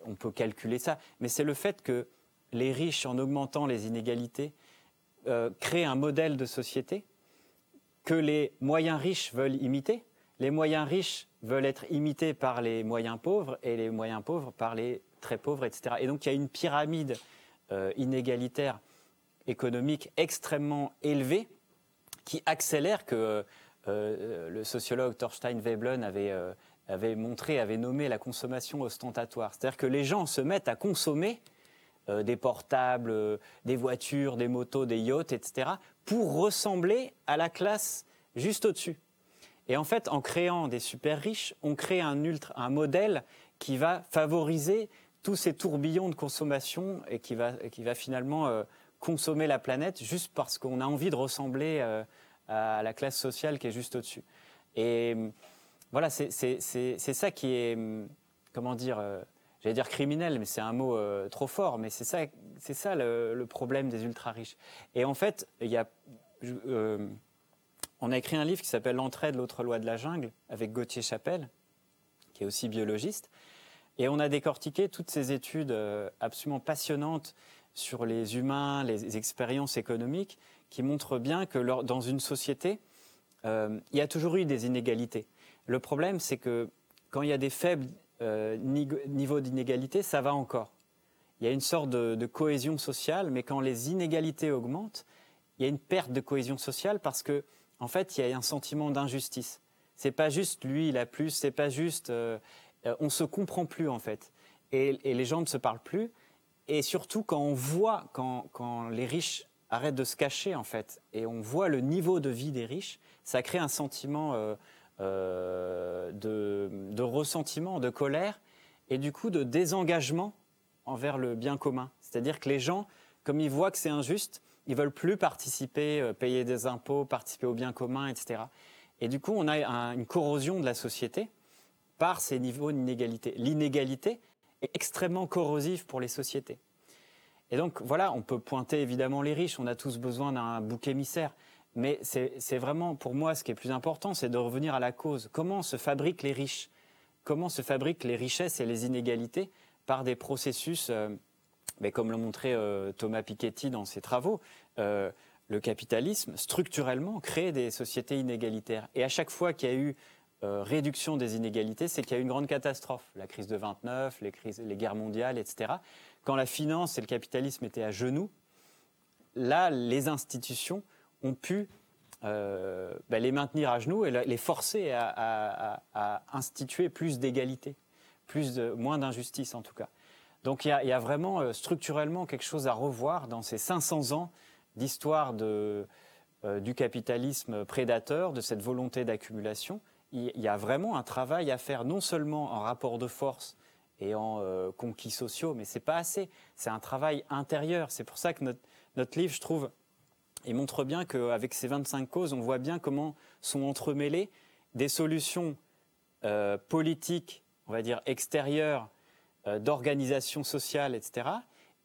on peut calculer ça, mais c'est le fait que les riches, en augmentant les inégalités, euh, créent un modèle de société que les moyens riches veulent imiter. Les moyens riches veulent être imités par les moyens pauvres et les moyens pauvres par les très pauvres, etc. Et donc il y a une pyramide euh, inégalitaire économique extrêmement élevée qui accélère que le sociologue Thorstein Veblen avait, avait montré, avait nommé la consommation ostentatoire. C'est-à-dire que les gens se mettent à consommer des portables, des voitures, des motos, des yachts, etc., pour ressembler à la classe juste au-dessus. Et en fait, en créant des super riches, on crée un, un modèle qui va favoriser tous ces tourbillons de consommation et qui va, finalement euh, consommer la planète juste parce qu'on a envie de ressembler euh, à la classe sociale qui est juste au-dessus. Et euh, voilà, c'est ça qui est, comment dire, j'allais dire criminel, mais c'est un mot trop fort, mais c'est ça, c'est ça le, problème des ultra-riches. Et en fait, il y a, on a écrit un livre qui s'appelle L'entraide, l'autre loi de la jungle, avec Gauthier Chapelle, qui est aussi biologiste. Et on a décortiqué toutes ces études euh, absolument passionnantes sur les humains, les expériences économiques, qui montrent bien que dans une société, euh, il y a toujours eu des inégalités. Le problème, c'est que quand il y a des faibles euh, niveaux d'inégalité, ça va encore. Il y a une sorte de, cohésion sociale, mais quand les inégalités augmentent, il y a une perte de cohésion sociale parce que, en fait, il y a un sentiment d'injustice. C'est pas juste lui, il a plus, c'est pas juste euh, on se comprend plus en fait. Et, les gens ne se parlent plus. Et surtout quand on voit, quand, les riches arrêtent de se cacher en fait, et on voit le niveau de vie des riches, ça crée un sentiment euh, euh, de, ressentiment, de colère, et du coup de désengagement envers le bien commun. C'est-à-dire que les gens, comme ils voient que c'est injuste, ils veulent plus participer, payer des impôts, participer au bien commun, etc. Et du coup, on a une corrosion de la société par ces niveaux d'inégalité. L'inégalité est extrêmement corrosive pour les sociétés. Et donc voilà, on peut pointer évidemment les riches, on a tous besoin d'un bouc émissaire, mais c'est vraiment pour moi ce qui est plus important, c'est de revenir à la cause. Comment se fabriquent les riches? Comment se fabriquent les richesses et les inégalités par des processus, euh, mais comme l'a montré euh, Thomas Piketty dans ses travaux, euh, le capitalisme structurellement crée des sociétés inégalitaires. Et à chaque fois qu'il y a eu réduction des inégalités, c'est qu'il y a eu une grande catastrophe. La crise de 29, les, crises, les guerres mondiales, etc. Quand la finance et le capitalisme étaient à genoux, là, les institutions ont pu euh, ben, les maintenir à genoux et les forcer à, instituer plus d'égalité, plus de, moins d'injustice en tout cas. Donc il y, a, vraiment euh, structurellement quelque chose à revoir dans ces 500 ans d'histoire du capitalisme prédateur, de cette volonté d'accumulation il y a vraiment un travail à faire, non seulement en rapport de force et en euh, conquis sociaux, mais c'est pas assez. C'est un travail intérieur. C'est pour ça que notre, livre, je trouve, il montre bien qu'avec ces 25 causes, on voit bien comment sont entremêlées des solutions euh, politiques, on va dire extérieures, euh, d'organisation sociale, etc.,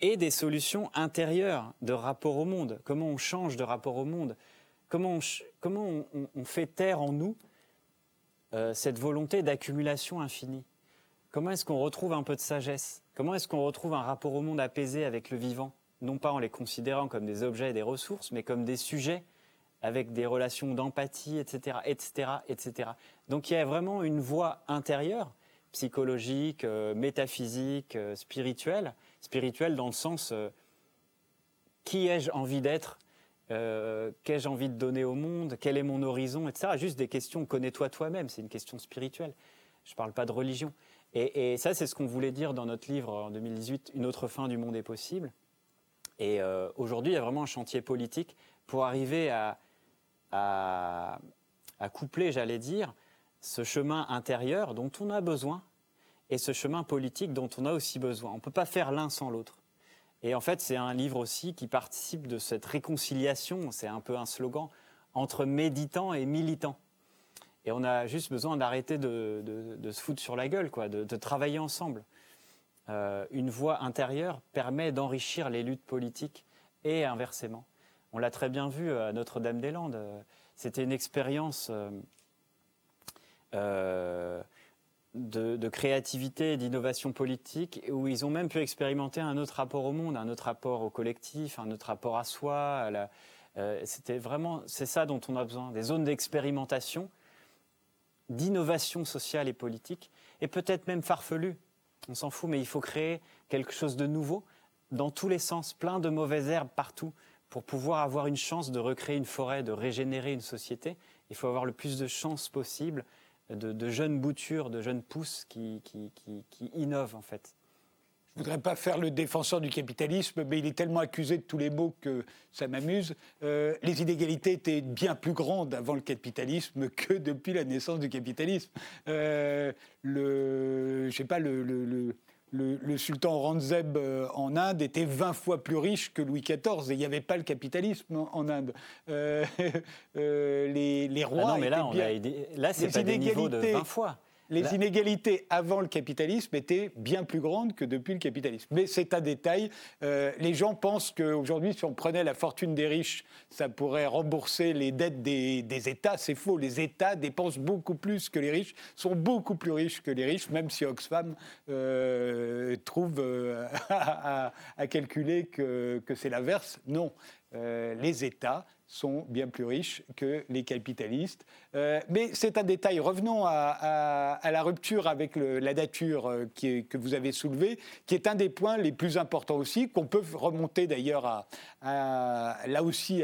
et des solutions intérieures de rapport au monde. Comment on change de rapport au monde Comment on, fait taire en nous euh, cette volonté d'accumulation infinie Comment est-ce qu'on retrouve un peu de sagesse? Comment est-ce qu'on retrouve un rapport au monde apaisé avec le vivant? Non pas en les considérant comme des objets et des ressources, mais comme des sujets avec des relations d'empathie, etc., etc., etc. Donc il y a vraiment une voie intérieure psychologique, métaphysique, spirituel. Spirituel dans le sens qui ai-je envie d'être Qu'ai-je envie de donner au monde Quel est mon horizon Etc. Juste des questions, connais-toi toi-même, c'est une question spirituelle. Je ne parle pas de religion. Et, ça, c'est ce qu'on voulait dire dans notre livre en 2018, Une autre fin du monde est possible. Et euh, aujourd'hui, il y a vraiment un chantier politique pour arriver à, à, coupler, j'allais dire, ce chemin intérieur dont on a besoin et ce chemin politique dont on a aussi besoin. On ne peut pas faire l'un sans l'autre. Et en fait, c'est un livre aussi qui participe de cette réconciliation, c'est un peu un slogan, entre méditants et militants. Et on a juste besoin d'arrêter de, se foutre sur la gueule, de, travailler ensemble. Euh, une voix intérieure permet d'enrichir les luttes politiques et inversement. On l'a très bien vu à Notre-Dame-des-Landes. C'était une expérience euh, de, créativité et d'innovation politique où ils ont même pu expérimenter un autre rapport au monde, un autre rapport au collectif, un autre rapport à soi. Euh, c'était vraiment, c'est ça dont on a besoin, des zones d'expérimentation d'innovation sociale et politique, et peut-être même farfelu. On s'en fout, mais il faut créer quelque chose de nouveau, dans tous les sens, plein de mauvaises herbes partout, pour pouvoir avoir une chance de recréer une forêt, de régénérer une société. Il faut avoir le plus de chances possible de, jeunes boutures, de jeunes pousses qui, qui, qui innovent en fait. Je ne voudrais pas faire le défenseur du capitalisme, mais il est tellement accusé de tous les maux que ça m'amuse. Euh, les inégalités étaient bien plus grandes avant le capitalisme que depuis la naissance du capitalisme. Euh, le, je sais pas, le, le, le sultan Aurangzeb euh, en Inde était 20 fois plus riche que Louis XIV et il n'y avait pas le capitalisme en, Inde. les, les, rois. Ah non, mais là, on a là c'est pas des niveaux de 20 fois les inégalités avant le capitalisme étaient bien plus grandes que depuis le capitalisme. Mais c'est un détail. Euh, les gens pensent qu'aujourd'hui, si on prenait la fortune des riches, ça pourrait rembourser les dettes des, États. C'est faux. Les États dépensent beaucoup plus que les riches, sont beaucoup plus riches que les riches, même si Oxfam euh, trouve euh, à, calculer que, que c'est l'inverse. Non. les États sont bien plus riches que les capitalistes. Euh, mais c'est un détail. Revenons à, la rupture avec la nature euh, que vous avez soulevée, qui est un des points les plus importants aussi, qu'on peut remonter d'ailleurs là aussi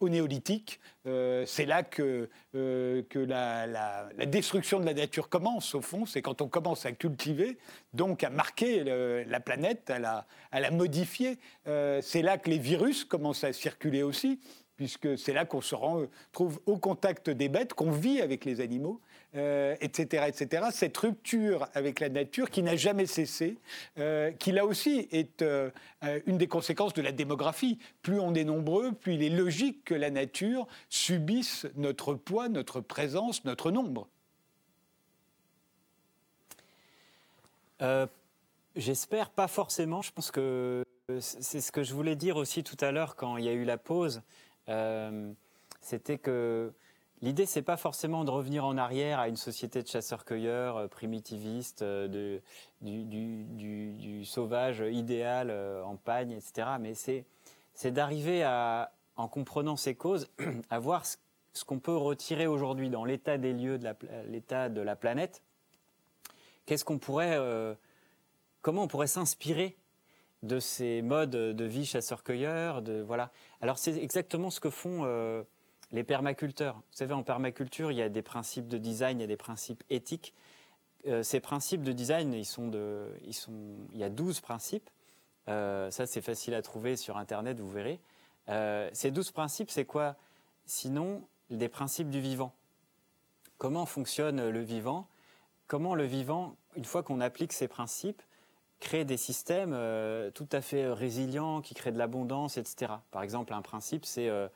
au néolithique. Euh, c'est là que, la, destruction de la nature commence, au fond. C'est quand on commence à cultiver, donc à marquer la planète, à la, à la modifier. c'est là que les virus commencent à circuler aussi puisque c'est là qu'on se trouve au contact des bêtes, qu'on vit avec les animaux, etc., euh, etc. Cette rupture avec la nature qui n'a jamais cessé, euh, qui là aussi est euh, une des conséquences de la démographie. Plus on est nombreux, plus il est logique que la nature subisse notre poids, notre présence, notre nombre. J'espère pas forcément. Je pense que c'est ce que je voulais dire aussi tout à l'heure quand il y a eu la pause. Euh, c'était que l'idée, c'est pas forcément de revenir en arrière à une société de chasseurs-cueilleurs euh, primitiviste, euh, du, sauvage idéal en pagne, etc. Mais c'est, d'arriver à, en comprenant ces causes, à voir ce, qu'on peut retirer aujourd'hui dans l'état des lieux, de l'état de la planète. Qu'est-ce qu'on pourrait, comment on pourrait s'inspirer de ces modes de vie chasseurs-cueilleurs, de voilà. Alors c'est exactement ce que font euh, les permaculteurs. Vous savez, en permaculture, il y a des principes de design, il y a des principes éthiques. Euh, ces principes de design, ils sont, il y a 12 principes. Euh, ça, c'est facile à trouver sur Internet, vous verrez. ces 12 principes, c'est quoi? Sinon, des principes du vivant. Comment fonctionne le vivant? Comment le vivant, une fois qu'on applique ces principes, créer des systèmes euh, tout à fait résilients, qui créent de l'abondance, etc. Par exemple, un principe, c'est euh,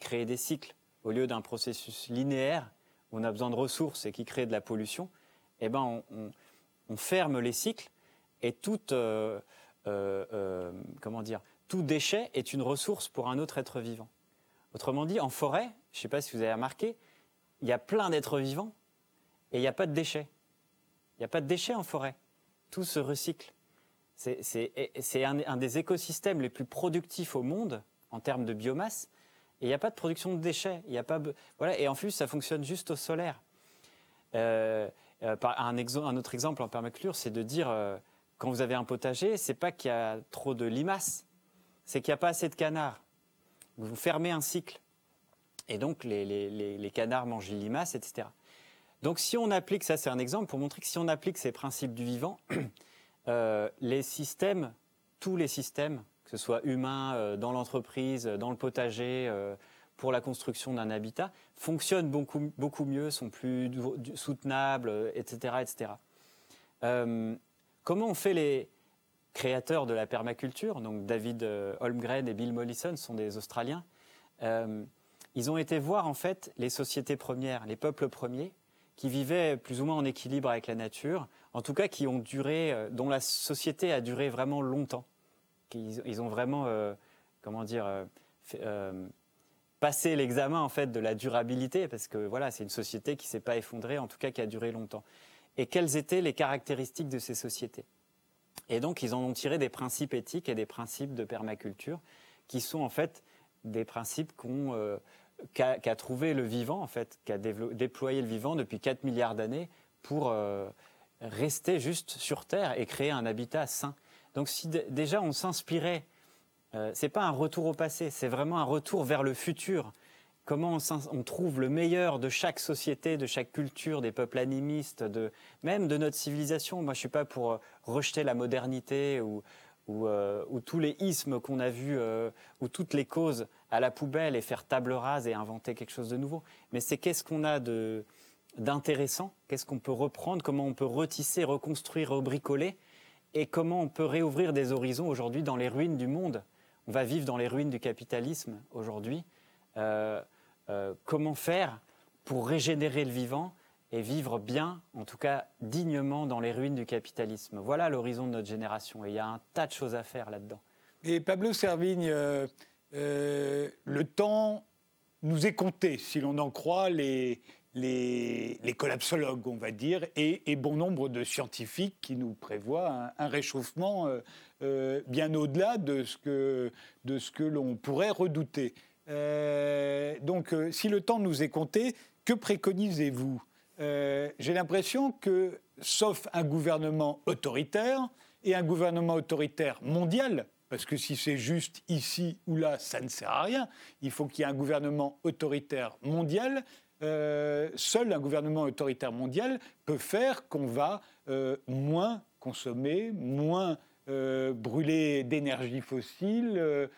créer des cycles. Au lieu d'un processus linéaire, où on a besoin de ressources et qui crée de la pollution, eh ben, on, ferme les cycles et euh, comment dire, tout déchet est une ressource pour un autre être vivant. Autrement dit, en forêt, je ne sais pas si vous avez remarqué, il y a plein d'êtres vivants et il n'y a pas de déchets. Il n'y a pas de déchets en forêt tout se recycle. C'est un, des écosystèmes les plus productifs au monde en termes de biomasse. Et il n'y a pas de production de déchets. Il a pas, voilà, et en plus, ça fonctionne juste au solaire. Euh, un, un, autre exemple en permaculture, c'est de dire quand vous avez un potager, c'est pas qu'il y a trop de limaces, c'est qu'il n'y a pas assez de canards. Vous fermez un cycle. Et donc, les canards mangent les limaces, etc. Donc si on applique, ça c'est un exemple pour montrer que si on applique ces principes du vivant, euh, les systèmes, tous les systèmes, que ce soit humains, euh, dans l'entreprise, dans le potager, euh, pour la construction d'un habitat, fonctionnent beaucoup, beaucoup mieux, sont plus soutenables, etc. etc. comment on fait les créateurs de la permaculture, donc David Holmgren et Bill Mollison sont des Australiens, ils ont été voir en fait les sociétés premières, les peuples premiers, qui vivaient plus ou moins en équilibre avec la nature, en tout cas qui ont duré, euh, dont la société a duré vraiment longtemps. Ils, ont vraiment, euh, comment dire, euh, passé l'examen en fait de la durabilité, parce que voilà, c'est une société qui s'est pas effondrée, en tout cas qui a duré longtemps. Et quelles étaient les caractéristiques de ces sociétés? Et donc ils en ont tiré des principes éthiques et des principes de permaculture, qui sont en fait des principes qu'on qu'a trouvé le vivant, en fait, qui a déployé le vivant depuis 4 milliards d'années pour euh, rester juste sur Terre et créer un habitat sain. Donc si déjà on s'inspirait, euh, c'est pas un retour au passé, c'est vraiment un retour vers le futur. Comment on, trouve le meilleur de chaque société, de chaque culture, des peuples animistes, même de notre civilisation. Moi, je suis pas pour euh, rejeter la modernité ou, euh, ou, tous les ismes qu'on a vus, ou toutes les causes à la poubelle et faire table rase et inventer quelque chose de nouveau. Mais c'est qu'est-ce qu'on a de, d'intéressant, qu'est-ce qu'on peut reprendre, comment on peut retisser, reconstruire, rebricoler, et comment on peut réouvrir des horizons aujourd'hui dans les ruines du monde? On va vivre dans les ruines du capitalisme aujourd'hui. Euh, comment faire pour régénérer le vivant et vivre bien, en tout cas dignement, dans les ruines du capitalisme? Voilà l'horizon de notre génération. Et il y a un tas de choses à faire là-dedans. Et Pablo Servigne, euh, euh, le temps nous est compté, si l'on en croit les, les, collapsologues, on va dire, et, bon nombre de scientifiques qui nous prévoient un, réchauffement euh, bien au-delà de ce que, l'on pourrait redouter. donc, si le temps nous est compté, que préconisez-vous? Euh, j'ai l'impression que, sauf un gouvernement autoritaire, et un gouvernement autoritaire mondial, parce que si c'est juste ici ou là, ça ne sert à rien, il faut qu'il y ait un gouvernement autoritaire mondial. Euh, seul un gouvernement autoritaire mondial peut faire qu'on va euh, moins consommer, moins brûler d'énergie fossile,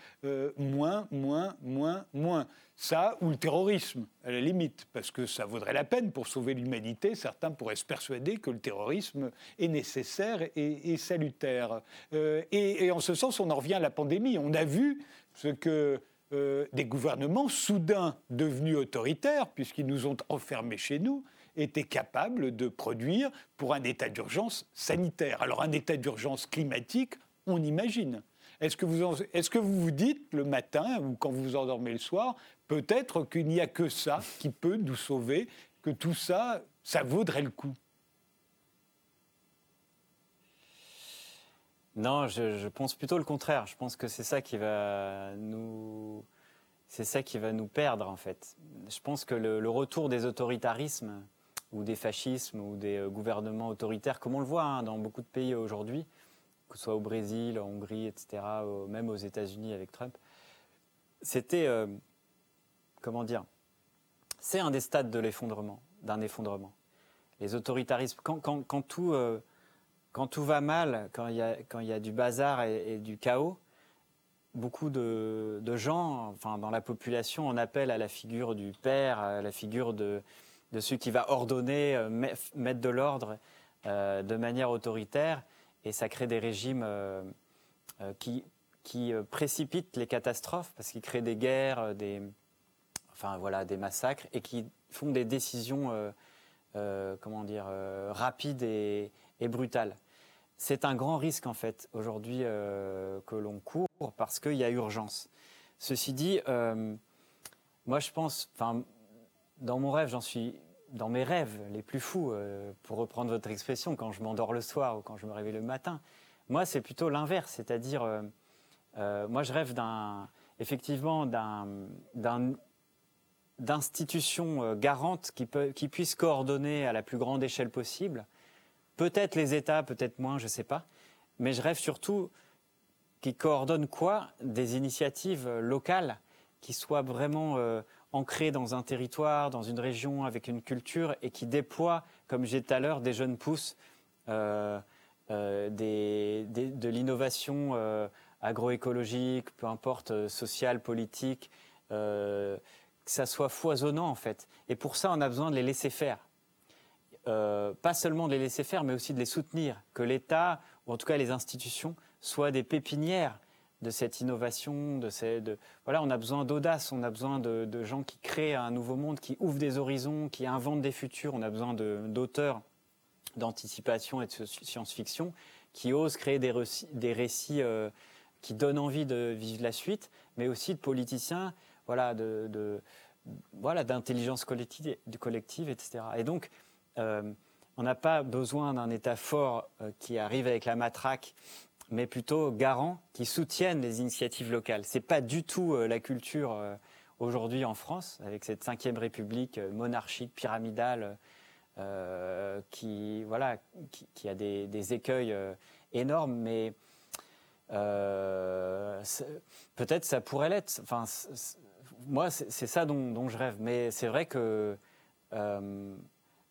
moins, moins, moins, moins. Ça ou le terrorisme, à la limite, parce que ça vaudrait la peine pour sauver l'humanité. Certains pourraient se persuader que le terrorisme est nécessaire et, salutaire. Euh, et, en ce sens, on en revient à la pandémie. On a vu ce que euh, des gouvernements soudain devenus autoritaires, puisqu'ils nous ont enfermés chez nous, étaient capables de produire pour un état d'urgence sanitaire. Alors un état d'urgence climatique, on imagine. Est-ce que, vous est-ce que vous vous dites le matin ou quand vous vous endormez le soir, peut-être qu'il n'y a que ça qui peut nous sauver, que tout ça, ça vaudrait le coup? Non, je, pense plutôt le contraire. Je pense que c'est ça qui va nous, c'est ça qui va nous perdre en fait. Je pense que le, retour des autoritarismes ou des fascismes ou des euh, gouvernements autoritaires, comme on le voit hein, dans beaucoup de pays aujourd'hui, que ce soit au Brésil, en Hongrie, etc., même aux États-Unis avec Trump, c'était, euh, comment dire, c'est un des stades de l'effondrement, d'un effondrement. Les autoritarismes, quand, tout, euh, quand tout va mal, quand il y y a du bazar et, du chaos, beaucoup de, de, gens, enfin dans la population, on appelle à la figure du père, à la figure de, de celui qui va ordonner, euh, mettre de l'ordre de manière autoritaire et ça crée des régimes euh, euh, qui, qui euh, précipitent les catastrophes parce qu'ils créent des guerres, des, enfin voilà, des massacres et qui font des décisions, comment dire, rapides et, et brutales. C'est un grand risque en fait aujourd'hui que l'on court parce qu'il y a urgence. Ceci dit, moi je pense, enfin, dans mon rêve, j'en suis dans mes rêves les plus fous, euh, pour reprendre votre expression, quand je m'endors le soir ou quand je me réveille le matin. Moi, c'est plutôt l'inverse, c'est-à-dire, euh, euh, moi, je rêve d'un, effectivement, d'un, d'institutions garantes qui, qui puissent coordonner à la plus grande échelle possible. Peut-être les États, peut-être moins, je ne sais pas. Mais je rêve surtout qui coordonnent quoi? Des initiatives locales qui soient vraiment ancrées dans un territoire, dans une région, avec une culture, et qui déploient, comme j'ai tout à l'heure, des jeunes pousses, euh, euh, de l'innovation euh, agroécologique, peu importe, sociale, politique, que ça soit foisonnant en fait. Et pour ça, on a besoin de les laisser faire. pas seulement de les laisser faire, mais aussi de les soutenir, que l'État, ou en tout cas les institutions, soient des pépinières de cette innovation, de, ces, voilà, on a besoin d'audace, on a besoin de, gens qui créent un nouveau monde, qui ouvrent des horizons, qui inventent des futurs, on a besoin d'auteurs d'anticipation et de science-fiction qui osent créer des, récits euh, qui donnent envie de vivre la suite, mais aussi de politiciens, voilà, de, voilà, d'intelligence collective, collective, etc. Et donc, euh, on n'a pas besoin d'un État fort euh, qui arrive avec la matraque mais plutôt garants qui soutiennent les initiatives locales. Ce n'est pas du tout euh, la culture euh, aujourd'hui en France, avec cette cinquième république euh, monarchique, pyramidale, qui, voilà, qui, a des, écueils énormes, mais peut-être ça pourrait l'être. Enfin, moi, c'est ça dont, je rêve. Mais c'est vrai que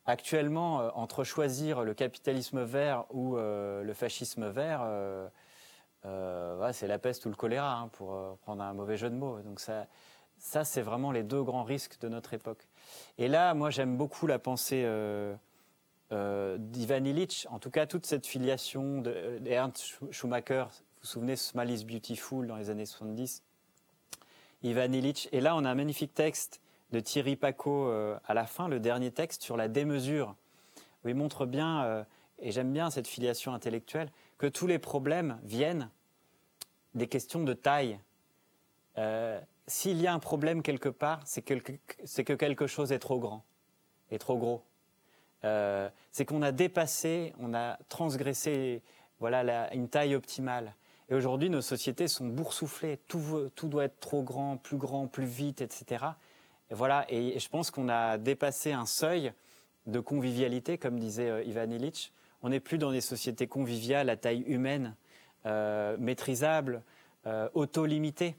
Actuellement, euh, entre choisir le capitalisme vert ou euh, le fascisme vert, euh, c'est la peste ou le choléra, hein, pour prendre un mauvais jeu de mots. Donc ça, ça c'est vraiment les deux grands risques de notre époque. Et là, moi, j'aime beaucoup la pensée d'Ivan Illich, en tout cas toute cette filiation d'Ernst Schumacher. Vous vous souvenez, Smile is Beautiful dans les années 70. Ivan Illich. Et là, on a un magnifique texte de Thierry Paco euh, à la fin, le dernier texte sur la démesure, il montre bien, euh, et j'aime bien cette filiation intellectuelle, que tous les problèmes viennent des questions de taille. Euh, s'il y a un problème quelque part, c'est que, que, quelque chose est trop grand, est trop gros. c'est qu'on a dépassé, on a transgressé voilà, une taille optimale. Et aujourd'hui, nos sociétés sont boursouflées. Tout, tout doit être trop grand, plus grand, plus vite, etc. Voilà, et je pense qu'on a dépassé un seuil de convivialité, comme disait euh, Ivan Illich. On n'est plus dans des sociétés conviviales à taille humaine, euh, maîtrisables, euh, auto-limitées.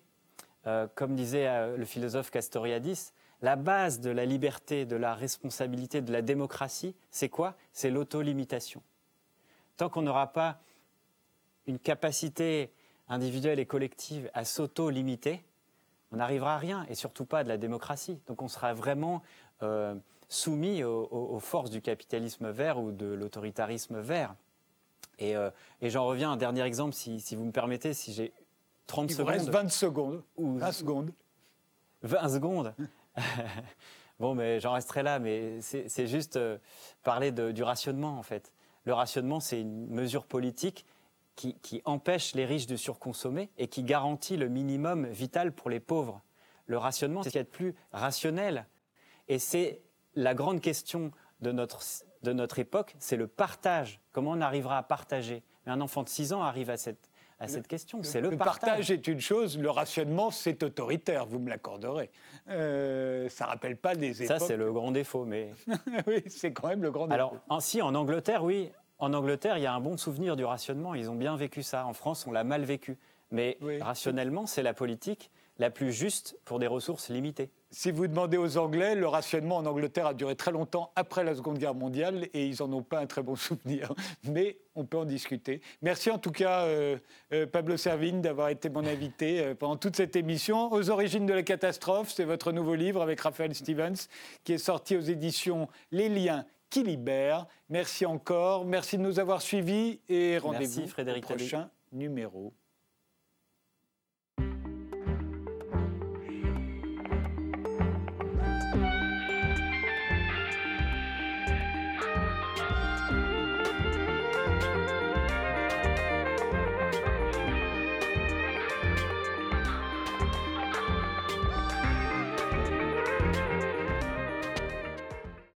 comme disait le philosophe Castoriadis, la base de la liberté, de la responsabilité, de la démocratie, c'est quoi? C'est l'auto-limitation. Tant qu'on n'aura pas une capacité individuelle et collective à s'auto-limiter, on n'arrivera à rien, et surtout pas de la démocratie. Donc on sera vraiment euh, soumis aux, forces du capitalisme vert ou de l'autoritarisme vert. Euh, et, j'en reviens à un dernier exemple, si, vous me permettez, si j'ai 30 Il secondes. Il reste 20 secondes. Ou 20 secondes. 20 secondes Bon, mais j'en resterai là, mais c'est juste euh, parler du rationnement, en fait. Le rationnement, c'est une mesure politique qui, empêche les riches de surconsommer et qui garantit le minimum vital pour les pauvres. Le rationnement, c'est ce qui est plus rationnel. Et c'est la grande question de notre, de notre époque, c'est le partage. Comment on arrivera à partager? Mais un enfant de 6 ans arrive à cette, à cette question. C'est le, le partage. est une chose, le rationnement, c'est autoritaire, vous me l'accorderez. Euh, ça ne rappelle pas des époques. Ça, c'est le grand défaut, mais. oui, c'est quand même le grand défaut. Alors, si, en Angleterre, oui, en Angleterre, il y a un bon souvenir du rationnement. Ils ont bien vécu ça. En France, on l'a mal vécu. Mais rationnellement, c'est la politique la plus juste pour des ressources limitées. Si vous demandez aux Anglais, le rationnement en Angleterre a duré très longtemps après la Seconde Guerre mondiale et ils n'en ont pas un très bon souvenir. Mais on peut en discuter. Merci en tout cas, euh, euh, Pablo Servigne, d'avoir été mon invité euh, pendant toute cette émission. Aux origines de la catastrophe, c'est votre nouveau livre avec Raphaël Stevens qui est sorti aux éditions Les Liens qui libère. Merci encore, merci de nous avoir suivis et rendez-vous au prochain numéro.